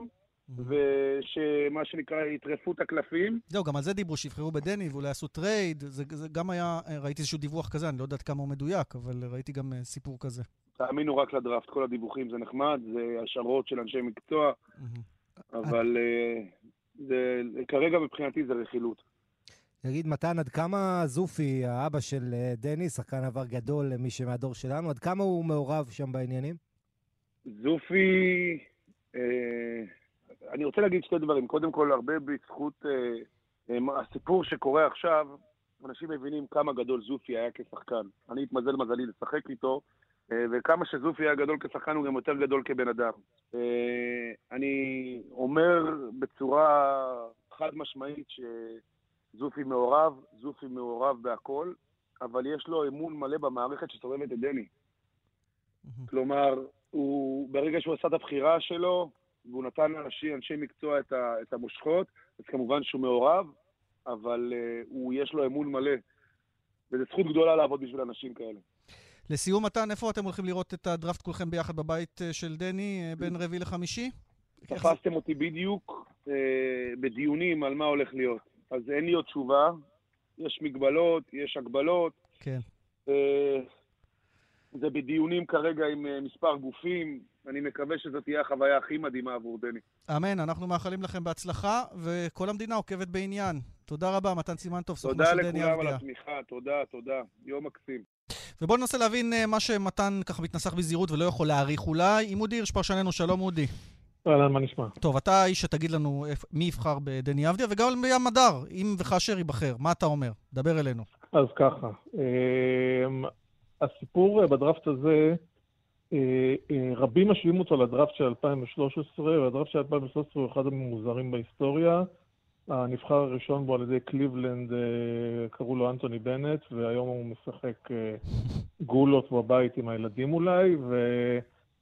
ומה שנקרא יטרפו את הקלפים. זהו, גם על זה דיברו, שיבחרו בדני ואולי יעשו trade. זה, זה גם היה, ראיתי איזשהו דיווח כזה, אני לא יודעת כמה הוא מדויק, אבל ראיתי גם אה, סיפור כזה. תאמינו רק לדראפט, כל הדיווחים זה נחמד, זה השערות של אנשי מקצוע. אבל אה, זה, כרגע מבחינתי זה רכילות. תגיד, מתן, עד כמה זופי, האבא של אה, דני, שחקן עבר גדול למי שמהדור שלנו, עד כמה הוא מעורב שם בעניינים? זופי, אה, אני רוצה להגיד שתי דברים. קודם כל, הרבה בזכות אה, אה, הסיפור שקורה עכשיו, אנשים מבינים כמה גדול זופי היה כשחקן. אני התמזל מזלי לשחק איתו, אה, וכמה שזופי היה גדול כשחקן, הוא גם יותר גדול כבן אדם. אה, אני אומר בצורה חד משמעית שזופי מעורב, זופי מעורב בהכל, אבל יש לו אמון מלא במערכת שסובבת את דני. כלומר, הוא, ברגע שהוא עשה את הבחירה שלו, והוא נתן לאנשי, אנשי מקצוע את, ה, את המושכות, אז כמובן שהוא מעורב, אבל uh, הוא, יש לו אמון מלא. וזו זכות גדולה לעבוד בשביל אנשים כאלה. לסיום, מתן, איפה אתם הולכים לראות את הדראפט כולכם ביחד בבית אה, של דני אה, בין רביעי לחמישי? תפסתם אותי בדיוק בדיונים על מה הולך להיות. אז אין לי עוד תשובה, יש מגבלות, יש הגבלות. כן. זה בדיונים כרגע עם מספר גופים. אני מקווה שזאת תהיה החוויה הכי מדהימה עבור דני. אמן, אנחנו מאחלים לכם בהצלחה, וכל המדינה עוקבת בעניין. תודה רבה, מתן סימנטוב, סוכנו תודה של דני לכולם על אבדיה. התמיכה, תודה, תודה. יום מקסים. ובואו ננסה להבין אה, מה שמתן ככה מתנסח בזהירות ולא יכול להעריך אולי. עם אודי הירש פרשננו, שלום אודי. אהלן, מה נשמע? טוב, אתה האיש שתגיד לנו מי יבחר בדני אבדיה, וגם בים הדר, אם וכאשר ייבחר. מה אתה אומר? דבר אלינו. אז ככה, אמ, הסיפור אה, בדראפט הזה, אה, רבים משווים אותו לדראפט של 2013, והדראפט של 2013 הוא אחד הממוזרים בהיסטוריה. הנבחר הראשון בו על ידי קליבלנד, אה, קראו לו אנטוני בנט, והיום הוא משחק אה, גולות בבית עם הילדים אולי,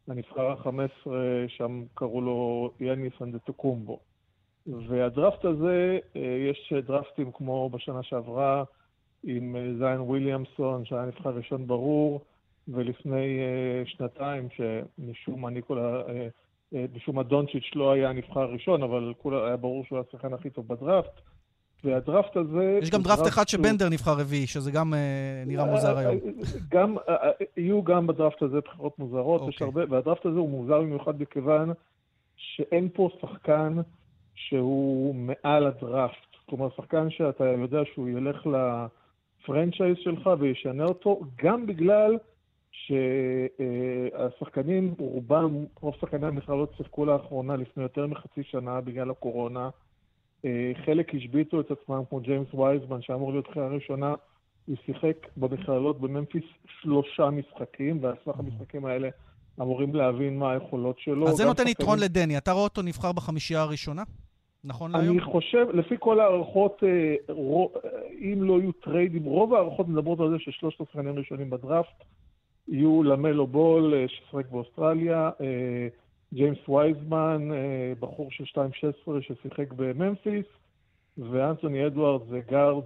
והנבחר ה-15 שם קראו לו יאניס אנדטוקומבו. והדראפט הזה, אה, יש דראפטים כמו בשנה שעברה, עם זיין וויליאמסון, שהיה נבחר ראשון ברור, ולפני שנתיים, שמשום מה ניקולה, משום מה דונצ'יץ' לא היה הנבחר הראשון, אבל כולה היה ברור שהוא השחקן הכי טוב בדראפט. והדראפט הזה... יש גם דראפט אחד שהוא- שבנדר נבחר רביעי, שזה גם אה, נראה מוזר היום. גם, אה, אה, יהיו גם בדראפט הזה בחירות מוזרות, יש אוקיי. הרבה, והדראפט הזה הוא מוזר במיוחד מכיוון שאין פה שחקן שהוא מעל הדראפט. כלומר, שחקן שאתה יודע שהוא ילך לפרנצ'ייז שלך וישנה אותו, גם בגלל שהשחקנים, רובם, רוב שחקני המכללות שיחקו לאחרונה לפני יותר מחצי שנה בגלל הקורונה. אה, חלק השביתו את עצמם, כמו ג'יימס וייזמן, שאמור להיות בחירה ראשונה, הוא שיחק במכללות בממפיס שלושה משחקים, ועל סמך המשחקים האלה אמורים להבין מה היכולות שלו. אז זה נותן שחקנים- יתרון לדני. אתה רואה אותו נבחר בחמישייה הראשונה? נכון להיום? אני חושב, לפי כל ההערכות, אה, אה, אם לא יהיו טריידים, רוב ההערכות מדברות על זה ששלושת השחקנים הראשונים בדראפט יהיו לה מלו בול, אה, ששיחק באוסטרליה, אה, ג'יימס וייזמן, אה, בחור של 2.16 ששיחק בממפיס, ואנתוני אדוארדס זה גארד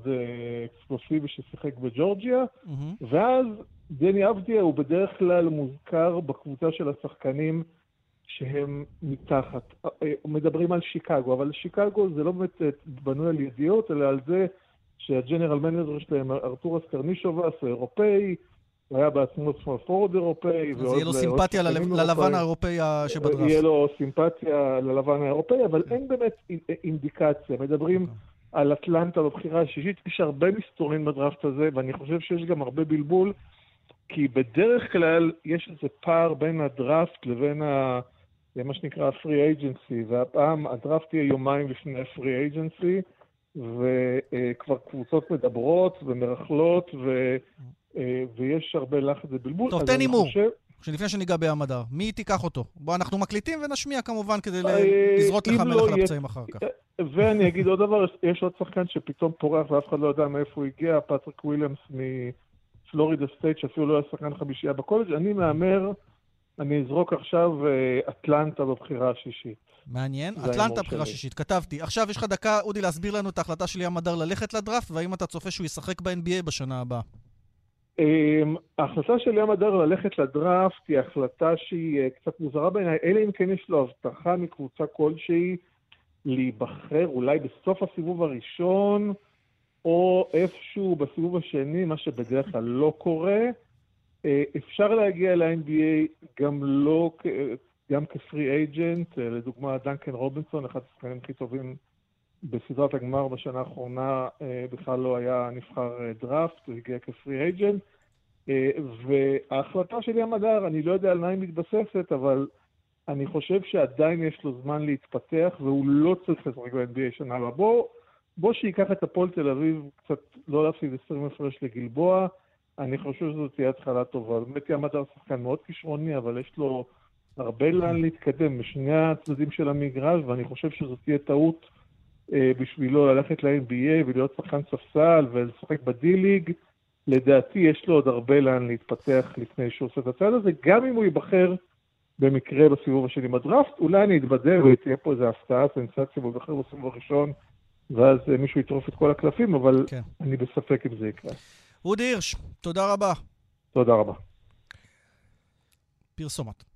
אקספלוסיבי ששיחק בג'ורג'יה, מהמם. ואז דני אבדיה הוא בדרך כלל מוזכר בקבוצה של השחקנים שהם מתחת. מדברים על שיקגו, אבל שיקגו זה לא באמת בנוי על ידיעות, אלא על זה שה general manager שלהם, ארתורס קרנישובס, הוא אירופאי, הוא היה בעצמו small forward אירופאי. אז יהיה לו סימפתיה ללבן האירופאי שבדראפט. יהיה לו סימפתיה ללבן האירופאי, אבל אין באמת אינדיקציה. מדברים אוקיי. על אטלנטה בבחירה השישית, יש הרבה מסתורין בדראפט הזה, ואני חושב שיש גם הרבה בלבול, כי בדרך כלל יש איזה פער בין הדראפט לבין ה... מה שנקרא ה-free agency, והפעם הדראפט יהיה יומיים לפני ה-free agency, וכבר קבוצות מדברות ומרכלות, ו... ויש הרבה לחץ ובלבול. טוב, תן הימור. חושב... שלפני שניגע בים הדר, מי תיקח אותו? בוא, אנחנו מקליטים ונשמיע כמובן כדי אה, לזרות לך מלח על הפצעים אחר כך. ואני אגיד עוד דבר, יש עוד שחקן שפתאום פורח ואף אחד לא יודע מאיפה הוא הגיע, פטריק וויליאמס מפלורידה סטייט, שאפילו לא היה שחקן חמישייה בקולג'. אני מהמר, אני אזרוק עכשיו אה, אטלנטה בבחירה השישית. מעניין. אטלנטה בחירה שישית, כתבתי. עכשיו יש לך דקה, אודי, להסביר לנו את ההחלטה של ים הדר ללכת לדראפט, והאם אתה צופה שהוא ישחק ב-NBA בשנה הבאה. אמ, ההחלטה של ים הדר ללכת לדראפט היא החלטה שהיא אה, קצת מוזרה בעיניי, אלא אם כן יש לו הבטחה מקבוצה כלשהי להיבחר אולי בסוף הסיבוב הראשון, או איפשהו בסיבוב השני, מה שבדרך כלל לא קורה. אה, אפשר להגיע ל-NBA גם לא, גם כפרי אייג'נט, אה, לדוגמה דנקן רובינסון, אחד השחקנים הכי טובים בסדרת הגמר בשנה האחרונה אה, בכלל לא היה נבחר אה, דראפט, הוא הגיע כפרי אייג'נט. אה, וההחלטה של ים הדר, אני לא יודע על מה היא מתבססת, אבל אני חושב שעדיין יש לו זמן להתפתח, והוא לא צריך לשחק ב-NBA שנה הבאה. בוא, בוא שייקח את הפועל תל אביב, קצת לא להפסיד 20 הפרש לגלבוע, אני חושב שזו תהיה התחלה טובה. באמת ים הדר שחקן מאוד כישרוני, אבל יש לו הרבה לאן להתקדם בשני הצדדים של המגרש, ואני חושב שזו תהיה טעות. אה, בשבילו ללכת ל-NBA ולהיות שחקן ספסל ולשחק בדי-ליג, לדעתי יש לו עוד הרבה לאן להתפתח לפני שהוא עושה את הצעד הזה, גם אם הוא ייבחר במקרה בסיבוב השני בדראפט, אולי אני אתבדר ותהיה פה איזו הפתעה, סנסציה, והוא ייבחר בסיבוב הראשון, ואז אה, מישהו יטרוף את כל הקלפים, אבל כן. אני בספק אם זה יקרה. אודי הירש, תודה רבה. תודה רבה. פרסומת.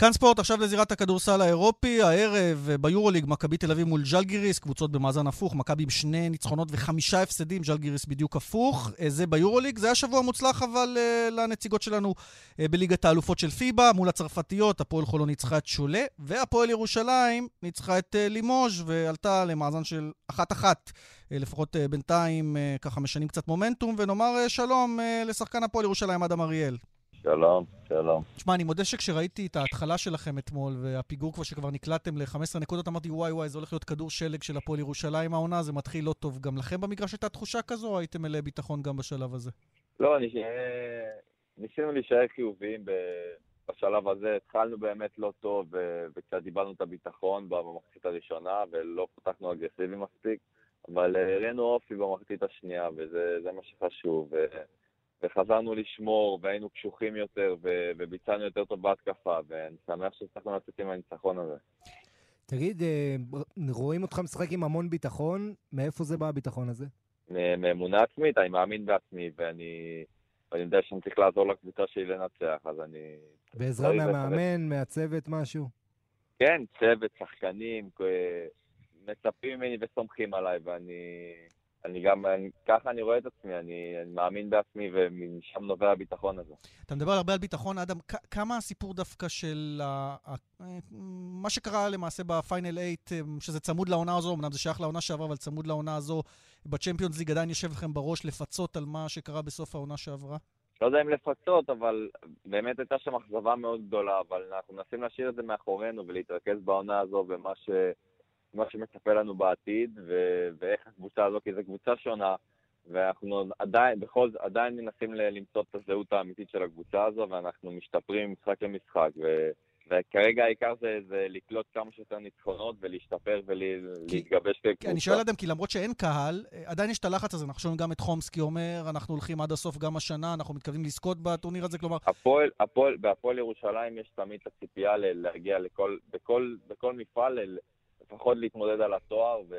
כאן ספורט, עכשיו לזירת הכדורסל האירופי. הערב ביורוליג, מכבי תל אביב מול ז'לגיריס, קבוצות במאזן הפוך, מכבי עם שני ניצחונות וחמישה הפסדים, ז'לגיריס בדיוק הפוך. אה, זה ביורוליג. זה היה שבוע מוצלח אבל uh, לנציגות שלנו בליגת האלופות של פיבה, מול הצרפתיות, הפועל חולון ניצחה את שולה, והפועל ירושלים ניצחה את לימוז' ועלתה למאזן של אחת-אחת. לפחות בינתיים ככה משנים קצת מומנטום, ונאמר שלום לשחקן הפועל ירושלים, אדם אריאל. שלום, שלום. תשמע, אני מודה שכשראיתי את ההתחלה שלכם אתמול, והפיגור כבר שכבר נקלטתם ל-15 נקודות, אמרתי, וואי וואי, זה הולך להיות כדור שלג של הפועל ירושלים העונה, זה מתחיל לא טוב. גם לכם במגרש הייתה תחושה כזו, או הייתם מלא ביטחון גם בשלב הזה? לא, אני... ניסינו להישאר חיוביים בשלב הזה. התחלנו באמת לא טוב, וקצת איבדנו את הביטחון במחצית הראשונה, ולא פתחנו אגרסיבי מספיק, אבל הראינו אופי במחצית השנייה, וזה מה שחשוב. וחזרנו לשמור, והיינו קשוחים יותר, ו- וביצענו יותר טוב בהתקפה, ואני שמח שהצלחנו לצאת עם הניצחון הזה. תגיד, אה, רואים אותך משחק עם המון ביטחון, מאיפה זה בא הביטחון הזה? מאמונה עצמית, אני מאמין בעצמי, ואני, ואני יודע שאני צריך לעזור לקבוצה שלי לנצח, אז אני... בעזרה מהמאמן, מהצוות, משהו? כן, צוות, שחקנים, מצפים ממני וסומכים עליי, ואני... אני גם, אני, ככה אני רואה את עצמי, אני, אני מאמין בעצמי ומשם נובע הביטחון הזה. אתה מדבר הרבה על ביטחון, אדם, כמה הסיפור דווקא של ה, ה, מה שקרה למעשה בפיינל 8, שזה צמוד לעונה הזו, אמנם זה שייך לעונה שעברה, אבל צמוד לעונה הזו, בצ'מפיונס ליג עדיין יושב לכם בראש לפצות על מה שקרה בסוף העונה שעברה? לא יודע אם לפצות, אבל באמת הייתה שם אכזבה מאוד גדולה, אבל אנחנו מנסים להשאיר את זה מאחורינו ולהתרכז בעונה הזו במה ש... מה שמצפה לנו בעתיד, ו- ואיך הקבוצה הזו, כי זו קבוצה שונה, ואנחנו עדיין, בכל זאת, עדיין מנסים למצוא את הזהות האמיתית של הקבוצה הזו, ואנחנו משתפרים משחק למשחק, ו- וכרגע העיקר זה, זה לקלוט כמה שיותר ניצחונות ולהשתפר ולהתגבש כקבוצה. אני שואל אדם, כי למרות שאין קהל, עדיין יש את הלחץ הזה. אנחנו שומעים גם את חומסקי אומר, אנחנו הולכים עד הסוף גם השנה, אנחנו מתכוונים לזכות בטורניר הזה, כלומר... הפועל, הפועל, בהפועל ירושלים יש תמיד את הציפייה להגיע לכל, בכל, בכל מפעל, לפחות להתמודד על התואר, ו...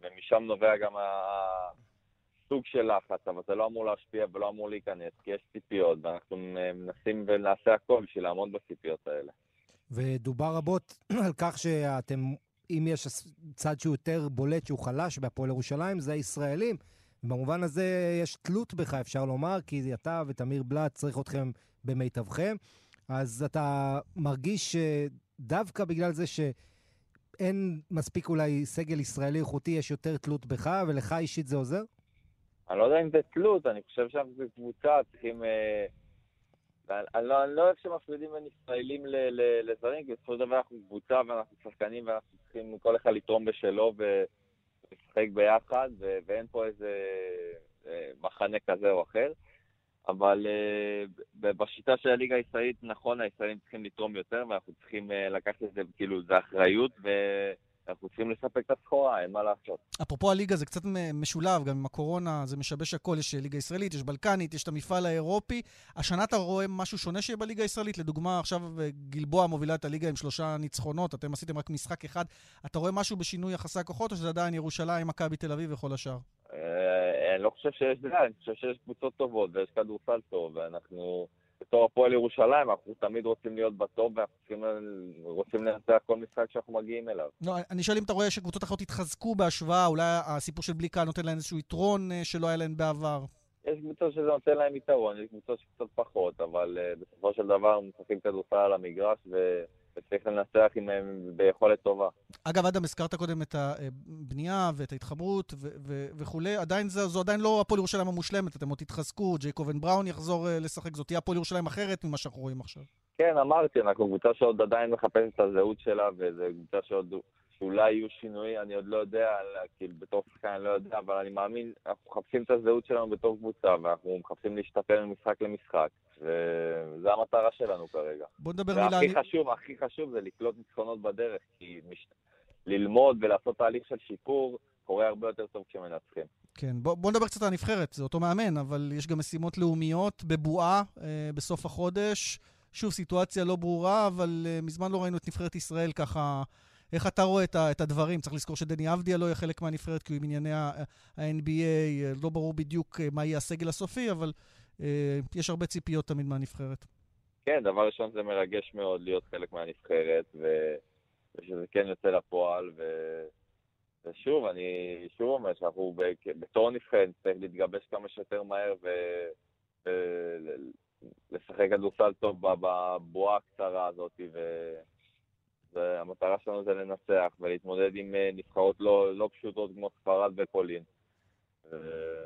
ומשם נובע גם הסוג של לחץ, אבל זה לא אמור להשפיע ולא אמור להיכנס, כי יש ציפיות, ואנחנו מנסים ונעשה הכל בשביל לעמוד בציפיות האלה. ודובר רבות [CLEARS THROAT] על כך שאתם, אם יש צד שהוא יותר בולט, שהוא חלש בהפועל ירושלים, זה הישראלים. במובן הזה יש תלות בך, אפשר לומר, כי אתה ותמיר בלאט צריך אתכם במיטבכם. אז אתה מרגיש שדווקא בגלל זה שאין מספיק אולי סגל ישראלי איכותי, יש יותר תלות בך, ולך אישית זה עוזר? אני לא יודע אם זה תלות, אני חושב שאנחנו כקבוצה צריכים... אני לא אוהב שמפרידים בין ישראלים לזרים, כי בסופו של דבר אנחנו קבוצה ואנחנו שחקנים ואנחנו צריכים כל אחד לתרום בשלו ולשחק ביחד, ואין פה איזה אה, מחנה כזה או אחר. אבל uh, בשיטה של הליגה הישראלית, נכון, הישראלים צריכים לתרום יותר, ואנחנו צריכים uh, לקחת את זה, כאילו, זה אחריות, ואנחנו צריכים לספק את הסחורה, אין מה לעשות. אפרופו הליגה, זה קצת משולב, גם עם הקורונה זה משבש הכל, יש ליגה ישראלית, יש בלקנית, יש את המפעל האירופי. השנה אתה רואה משהו שונה שיהיה בליגה הישראלית? לדוגמה, עכשיו אה, גלבוע מובילה את הליגה עם שלושה ניצחונות, אתם עשיתם רק משחק אחד. אתה רואה משהו בשינוי יחסי הכוחות, או שזה עדיין ירושלים, מכבי תל אביב וכל השאר? אני לא חושב שיש דעה, אני חושב שיש קבוצות טובות ויש כדורסל טוב, ואנחנו, בתור הפועל ירושלים, אנחנו תמיד רוצים להיות בטוב, ואנחנו רוצים לנצח כל משחק שאנחנו מגיעים אליו. לא, אני שואל אם אתה רואה שקבוצות אחרות התחזקו בהשוואה, אולי הסיפור של בלי קהל נותן להן איזשהו יתרון אה, שלא היה להן בעבר. יש קבוצות שזה נותן להן יתרון, יש קבוצות שקצת פחות, אבל uh, בסופו של דבר משחקים כדורסל על המגרש, ו... וצריך לנצח עם ביכולת טובה. אגב, אדם, הזכרת קודם את הבנייה ואת ההתחברות וכולי, עדיין זו, זו עדיין לא הפועל ירושלים המושלמת, אתם עוד תתחזקו, ג'ייקובן בראון יחזור אה, לשחק, זאת תהיה הפועל ירושלים אחרת ממה שאנחנו רואים עכשיו. כן, אמרתי, אנחנו קבוצה שעוד עדיין מחפשת את הזהות שלה, וזו קבוצה שעוד שאולי יהיו שינויים, אני עוד לא יודע, כאילו בתור שחקן אני לא יודע, אבל אני מאמין, אנחנו מחפשים את הזהות שלנו בתור קבוצה, ואנחנו מחפשים להשתפר ממשחק למשחק, וזו המטרה שלנו כרגע. בוא נדבר מילה... והכי חשוב, הכי חשוב זה לקלוט ניצחונות בדרך, כי מש... ללמוד ולעשות תהליך של שיפור קורה הרבה יותר טוב כשמנצחים. כן, בוא, בוא נדבר קצת על הנבחרת, זה אותו מאמן, אבל יש גם משימות לאומיות בבועה אה, בסוף החודש. שוב, סיטואציה לא ברורה, אבל אה, מזמן לא ראינו את נבחרת ישראל ככה איך אתה רואה את, את הדברים? צריך לזכור שדני אבדיה לא יהיה חלק מהנבחרת, כי הוא עם ענייני ה-NBA, לא ברור בדיוק אה, מה יהיה הסגל הסופי, אבל אה, יש הרבה ציפיות תמיד מהנבחרת. כן, דבר ראשון זה מרגש מאוד להיות חלק מהנבחרת, ו... ושזה כן יוצא לפועל, ו... ושוב, אני שוב אומר שאנחנו בתור נבחרת צריך להתגבש כמה שיותר מהר ו... ולשחק כדורסל טוב בבועה הקצרה הזאת, ו... והמטרה שלנו זה לנצח ולהתמודד עם אה, נבחרות לא, לא פשוטות כמו ספרד ופולין.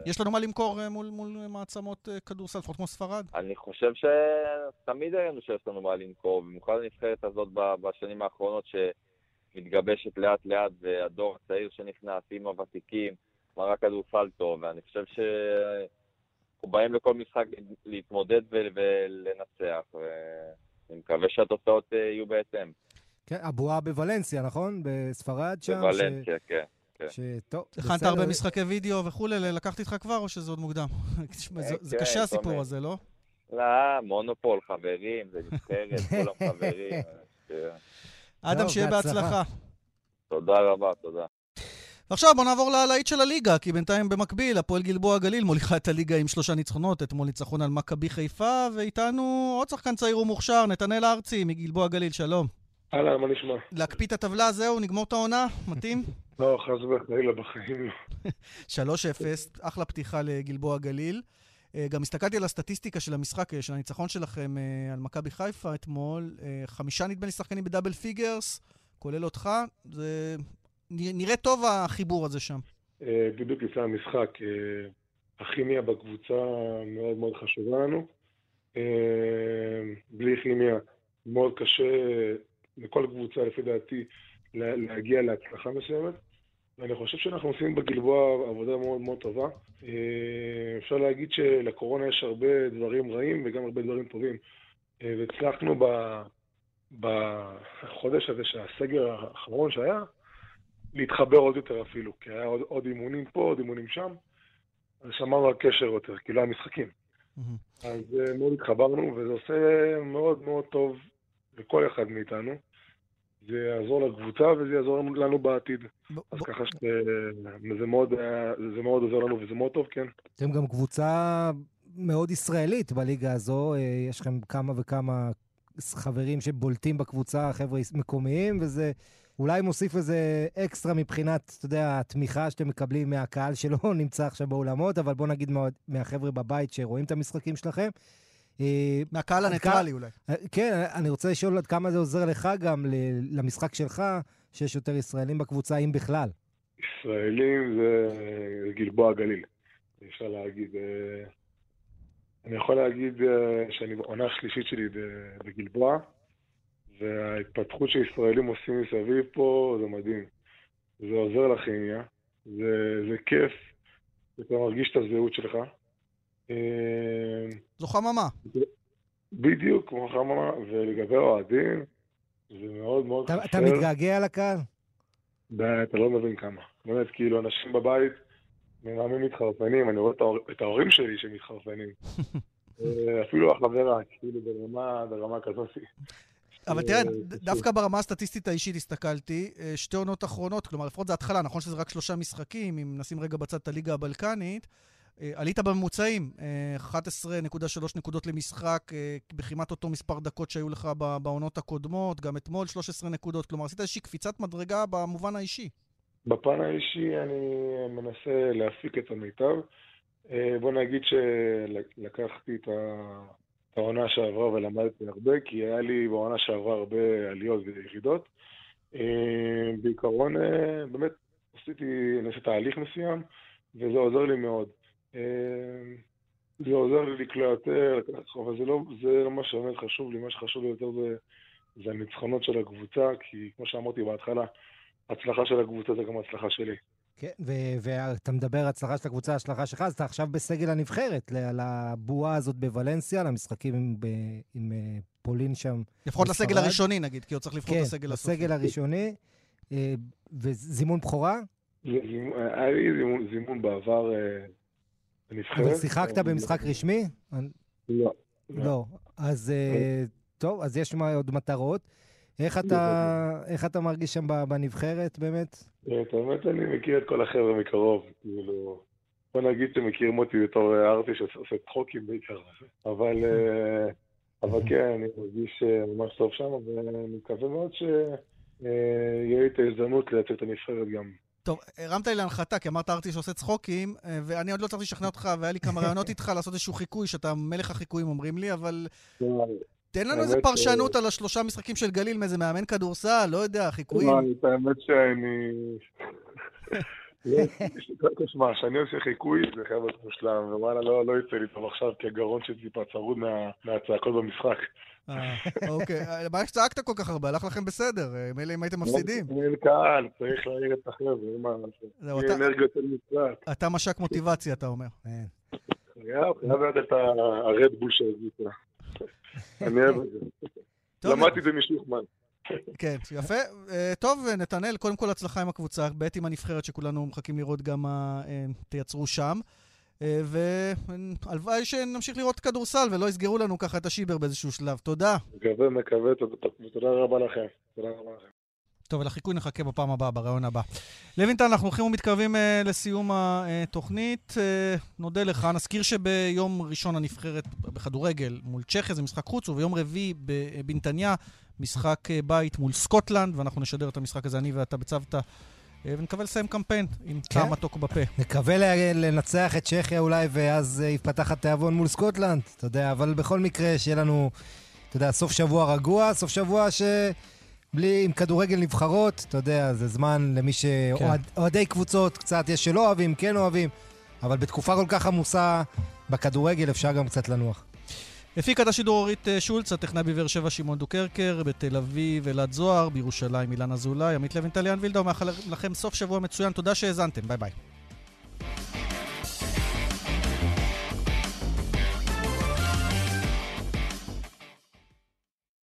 יש לנו מה למכור אה, מול, מול מעצמות אה, כדורסל, לפחות כמו ספרד? אני חושב שתמיד הראינו שיש לנו מה למכור, במיוחד הנבחרת הזאת בשנים האחרונות שמתגבשת לאט לאט, והדור הצעיר שנכנס עם הוותיקים, מראה כדורסל טוב, ואני חושב שאנחנו באים לכל משחק להתמודד ולנצח, ואני מקווה שהתוצאות יהיו בהתאם. כן, הבועה בוולנסיה, נכון? בספרד שם? בוולנסיה, ש... כן. כן. שטוב, בסדר. הכנת הרבה משחקי וידאו וכולי, לקחתי איתך כבר או שזה עוד מוקדם? [LAUGHS] זה, זה כן, קשה הסיפור הזה, לא? לא, מונופול, חברים, זה נבחרת, [LAUGHS] כולם חברים. אדם, שיהיה בהצלחה. תודה רבה, תודה. ועכשיו בוא נעבור ללהיט של הליגה, כי בינתיים במקביל, הפועל גלבוע גליל מוליכה את הליגה עם שלושה ניצחונות, אתמול ניצחון על מכבי חיפה, ואיתנו עוד שחקן צעיר ומוכשר, נתנאל ארצי מגלבוע גליל, שלום. אהלן, מה נשמע? להקפיא את הטבלה, זהו, נגמור את העונה? מתאים? [LAUGHS] לא, חס וחלילה, בחיים לא. [LAUGHS] 3-0, אחלה פתיחה לגלבוע גליל. אה, גם הסתכלתי על הסטטיסטיקה של המשחק, אה, של הניצחון שלכם אה, על מכבי חיפה אתמול. חמישה נדמה לי שחקנים ב double figures, כולל אותך. זה נראה טוב החיבור הזה שם. בדיוק לפני המשחק, הכימיה בקבוצה מאוד מאוד חשובה לנו. בלי כימיה מאוד קשה לכל קבוצה, לפי דעתי, להגיע להצלחה מסוימת. ואני חושב שאנחנו עושים בגלבוע עבודה מאוד מאוד טובה. אה, אפשר להגיד שלקורונה יש הרבה דברים רעים וגם הרבה דברים טובים. אה, והצלחנו. בחודש הזה, שהסגר האחרון שהיה, להתחבר עוד יותר אפילו, כי היה עוד, עוד אימונים פה, עוד אימונים שם, אז שמרנו על קשר יותר, כאילו המשחקים. Mm-hmm. אז אה, מאוד התחברנו, וזה עושה מאוד מאוד טוב לכל אחד מאיתנו. זה יעזור לקבוצה וזה יעזור לנו בעתיד. אז ככה שזה מאוד, מאוד עוזר לנו וזה מאוד טוב, כן. אתם גם קבוצה מאוד ישראלית בליגה הזו, אה, יש לכם כמה וכמה חברים שבולטים בקבוצה, חבר'ה מקומיים, וזה אולי מוסיף איזה אקסטרה מבחינת, אתה יודע, התמיכה שאתם מקבלים מהקהל שלא [LAUGHS] נמצא עכשיו באולמות, אבל בוא נגיד מה, מהחבר'ה בבית שרואים את המשחקים שלכם. אה, מהקהל הניטרלי אולי. אה, כן, אני רוצה לשאול עד כמה זה עוזר לך גם למשחק שלך, שיש יותר ישראלים בקבוצה, אם בכלל. ישראלים זה גלבוע גליל, אפשר להגיד. אה, אני יכול להגיד שאני בעונה השלישית שלי בגלבוע, וההתפתחות שישראלים עושים מסביב פה זה מדהים. זה עוזר לכימיה, זה, זה כיף, אתה מרגיש את הזהות שלך. זו חממה. בדיוק, כמו חממה, ולגבי האוהדים, זה מאוד מאוד חסר. אתה מתגעגע לקהל? אתה לא מבין כמה. באמת, כאילו, אנשים בבית מרמים מתחרפנים, אני רואה את ההורים שלי שמתחרפנים. [LAUGHS] אה, אפילו החברה, כאילו ברמה, ברמה כזאת. אבל תראה, דווקא ברמה הסטטיסטית האישית הסתכלתי, אה, שתי עונות אחרונות, כלומר, לפחות זה התחלה, נכון שזה רק שלושה משחקים, אם נשים רגע בצד את הליגה הבלקנית, אה, עלית בממוצעים, 11.3 נקודות למשחק, בכמעט אותו מספר דקות שהיו לך בעונות הקודמות, גם אתמול 13 נקודות, כלומר, עשית איזושהי קפיצת מדרגה במובן האישי. בפן האישי אני מנסה להפיק את המיטב. אה, בוא נגיד שלקחתי את העונה שעברה ולמדתי הרבה, כי היה לי בעונה שעברה הרבה עליות וירידות. אה, בעיקרון, אה, באמת, עשיתי, נעשה תהליך מסוים, וזה עוזר לי מאוד. זה עוזר לי לקלוע יותר, אבל זה לא, זה לא מה שבאמת חשוב לי, מה שחשוב לי יותר זה, זה הניצחונות של הקבוצה, כי כמו שאמרתי בהתחלה, הצלחה של הקבוצה זה גם הצלחה שלי. כן, ואתה מדבר הצלחה של הקבוצה, הצלחה שלך, אז אתה עכשיו בסגל הנבחרת, על הבועה הזאת בוולנסיה, למשחקים עם, עם אה, פולין שם. לפחות לסגל הראשוני נגיד, כי הוא צריך לבחור כן, את הסגל הסופי. כן, לסגל הראשוני. אה, וזימון בכורה? היה לי זימון, זימון בעבר אה, בנבחרת. אבל שיחקת במשחק רשמי? לא. לא. אז טוב, אז יש עוד מטרות. איך אתה, איך אתה מרגיש שם בנבחרת באמת? את האמת, אני מכיר את כל החבר'ה מקרוב, כאילו... בוא נגיד שמכירים אותי בתור ארטי שעושה צחוקים בעיקר, אבל, אה, [LAUGHS] אבל כן, אני מרגיש אה, ממש טוב שם, ואני מקווה מאוד שיהיה לי את ההזדמנות לייצר את הנבחרת גם. טוב, הרמת לי להנחתה, כי אמרת ארטי שעושה צחוקים, אה, ואני עוד לא צריך לשכנע אותך, והיה לי כמה [LAUGHS] רעיונות איתך לעשות איזשהו חיקוי, שאתה מלך החיקויים אומרים לי, אבל... כן, תן לנו איזה פרשנות על השלושה משחקים של גליל מאיזה מאמן כדורסל, לא יודע, חיקויים. האמת שאני... תשמע, כשאני עושה חיקוי זה חייב להיות מושלם, ווואלה, לא, לא יצא לי טוב עכשיו, כי הגרון שלי טיפה צרוד מהצעקות במשחק. אה, [LAUGHS] אוקיי, מה שצעקת כל כך הרבה? הלך לכם בסדר, אה, מילא אם הייתם מפסידים. אין קהל, צריך להעיר את החבר'ה, מה לעשות. אנרגיות של משחק. אתה משק מוטיבציה, אתה אומר. חייב להיות את הרדבול של הקבוצה. [LAUGHS] אני אוהב את זה. למדתי את זה משוחמן. כן, יפה. אה, טוב, נתנאל, קודם כל הצלחה עם הקבוצה, ב' עם הנבחרת שכולנו מחכים לראות גם מה אה, תייצרו שם. אה, והלוואי שנמשיך לראות כדורסל ולא יסגרו לנו ככה את השיבר באיזשהו שלב. תודה. מקווה, מקווה, תודה רבה לכם. תודה רבה לכם. טוב, ולחיקוי נחכה בפעם הבאה, בראיון הבא. לוינטל, אנחנו הולכים ומתקרבים uh, לסיום התוכנית. אה, נודה לך. נזכיר שביום ראשון הנבחרת בכדורגל מול צ'כיה זה משחק חוץ, וביום רביעי בנתניה משחק בית מול סקוטלנד, ואנחנו נשדר את המשחק הזה, אני ואתה בצוותא. ונקווה לסיים קמפיין עם כן. טעם מתוק בפה. נקווה לנצח את צ'כיה אולי, ואז יפתח התיאבון מול סקוטלנד, אתה יודע, אבל בכל מקרה, שיהיה לנו, אתה יודע, סוף שבוע רגוע, סוף שבוע ש... בלי, עם כדורגל נבחרות, אתה יודע, זה זמן למי שאוהדי כן. קבוצות, קצת יש שלא אוהבים, כן אוהבים, אבל בתקופה כל כך עמוסה בכדורגל אפשר גם קצת לנוח. הפיקה את השידור אורית אה, שולץ, הטכנאי בבאר שבע שמעון דוקרקר, בתל אביב אלעד זוהר, בירושלים אילן אזולאי, עמית לוינטל, ליאן וילדאו, מאחל לכם סוף שבוע מצוין, תודה שהאזנתם, ביי ביי.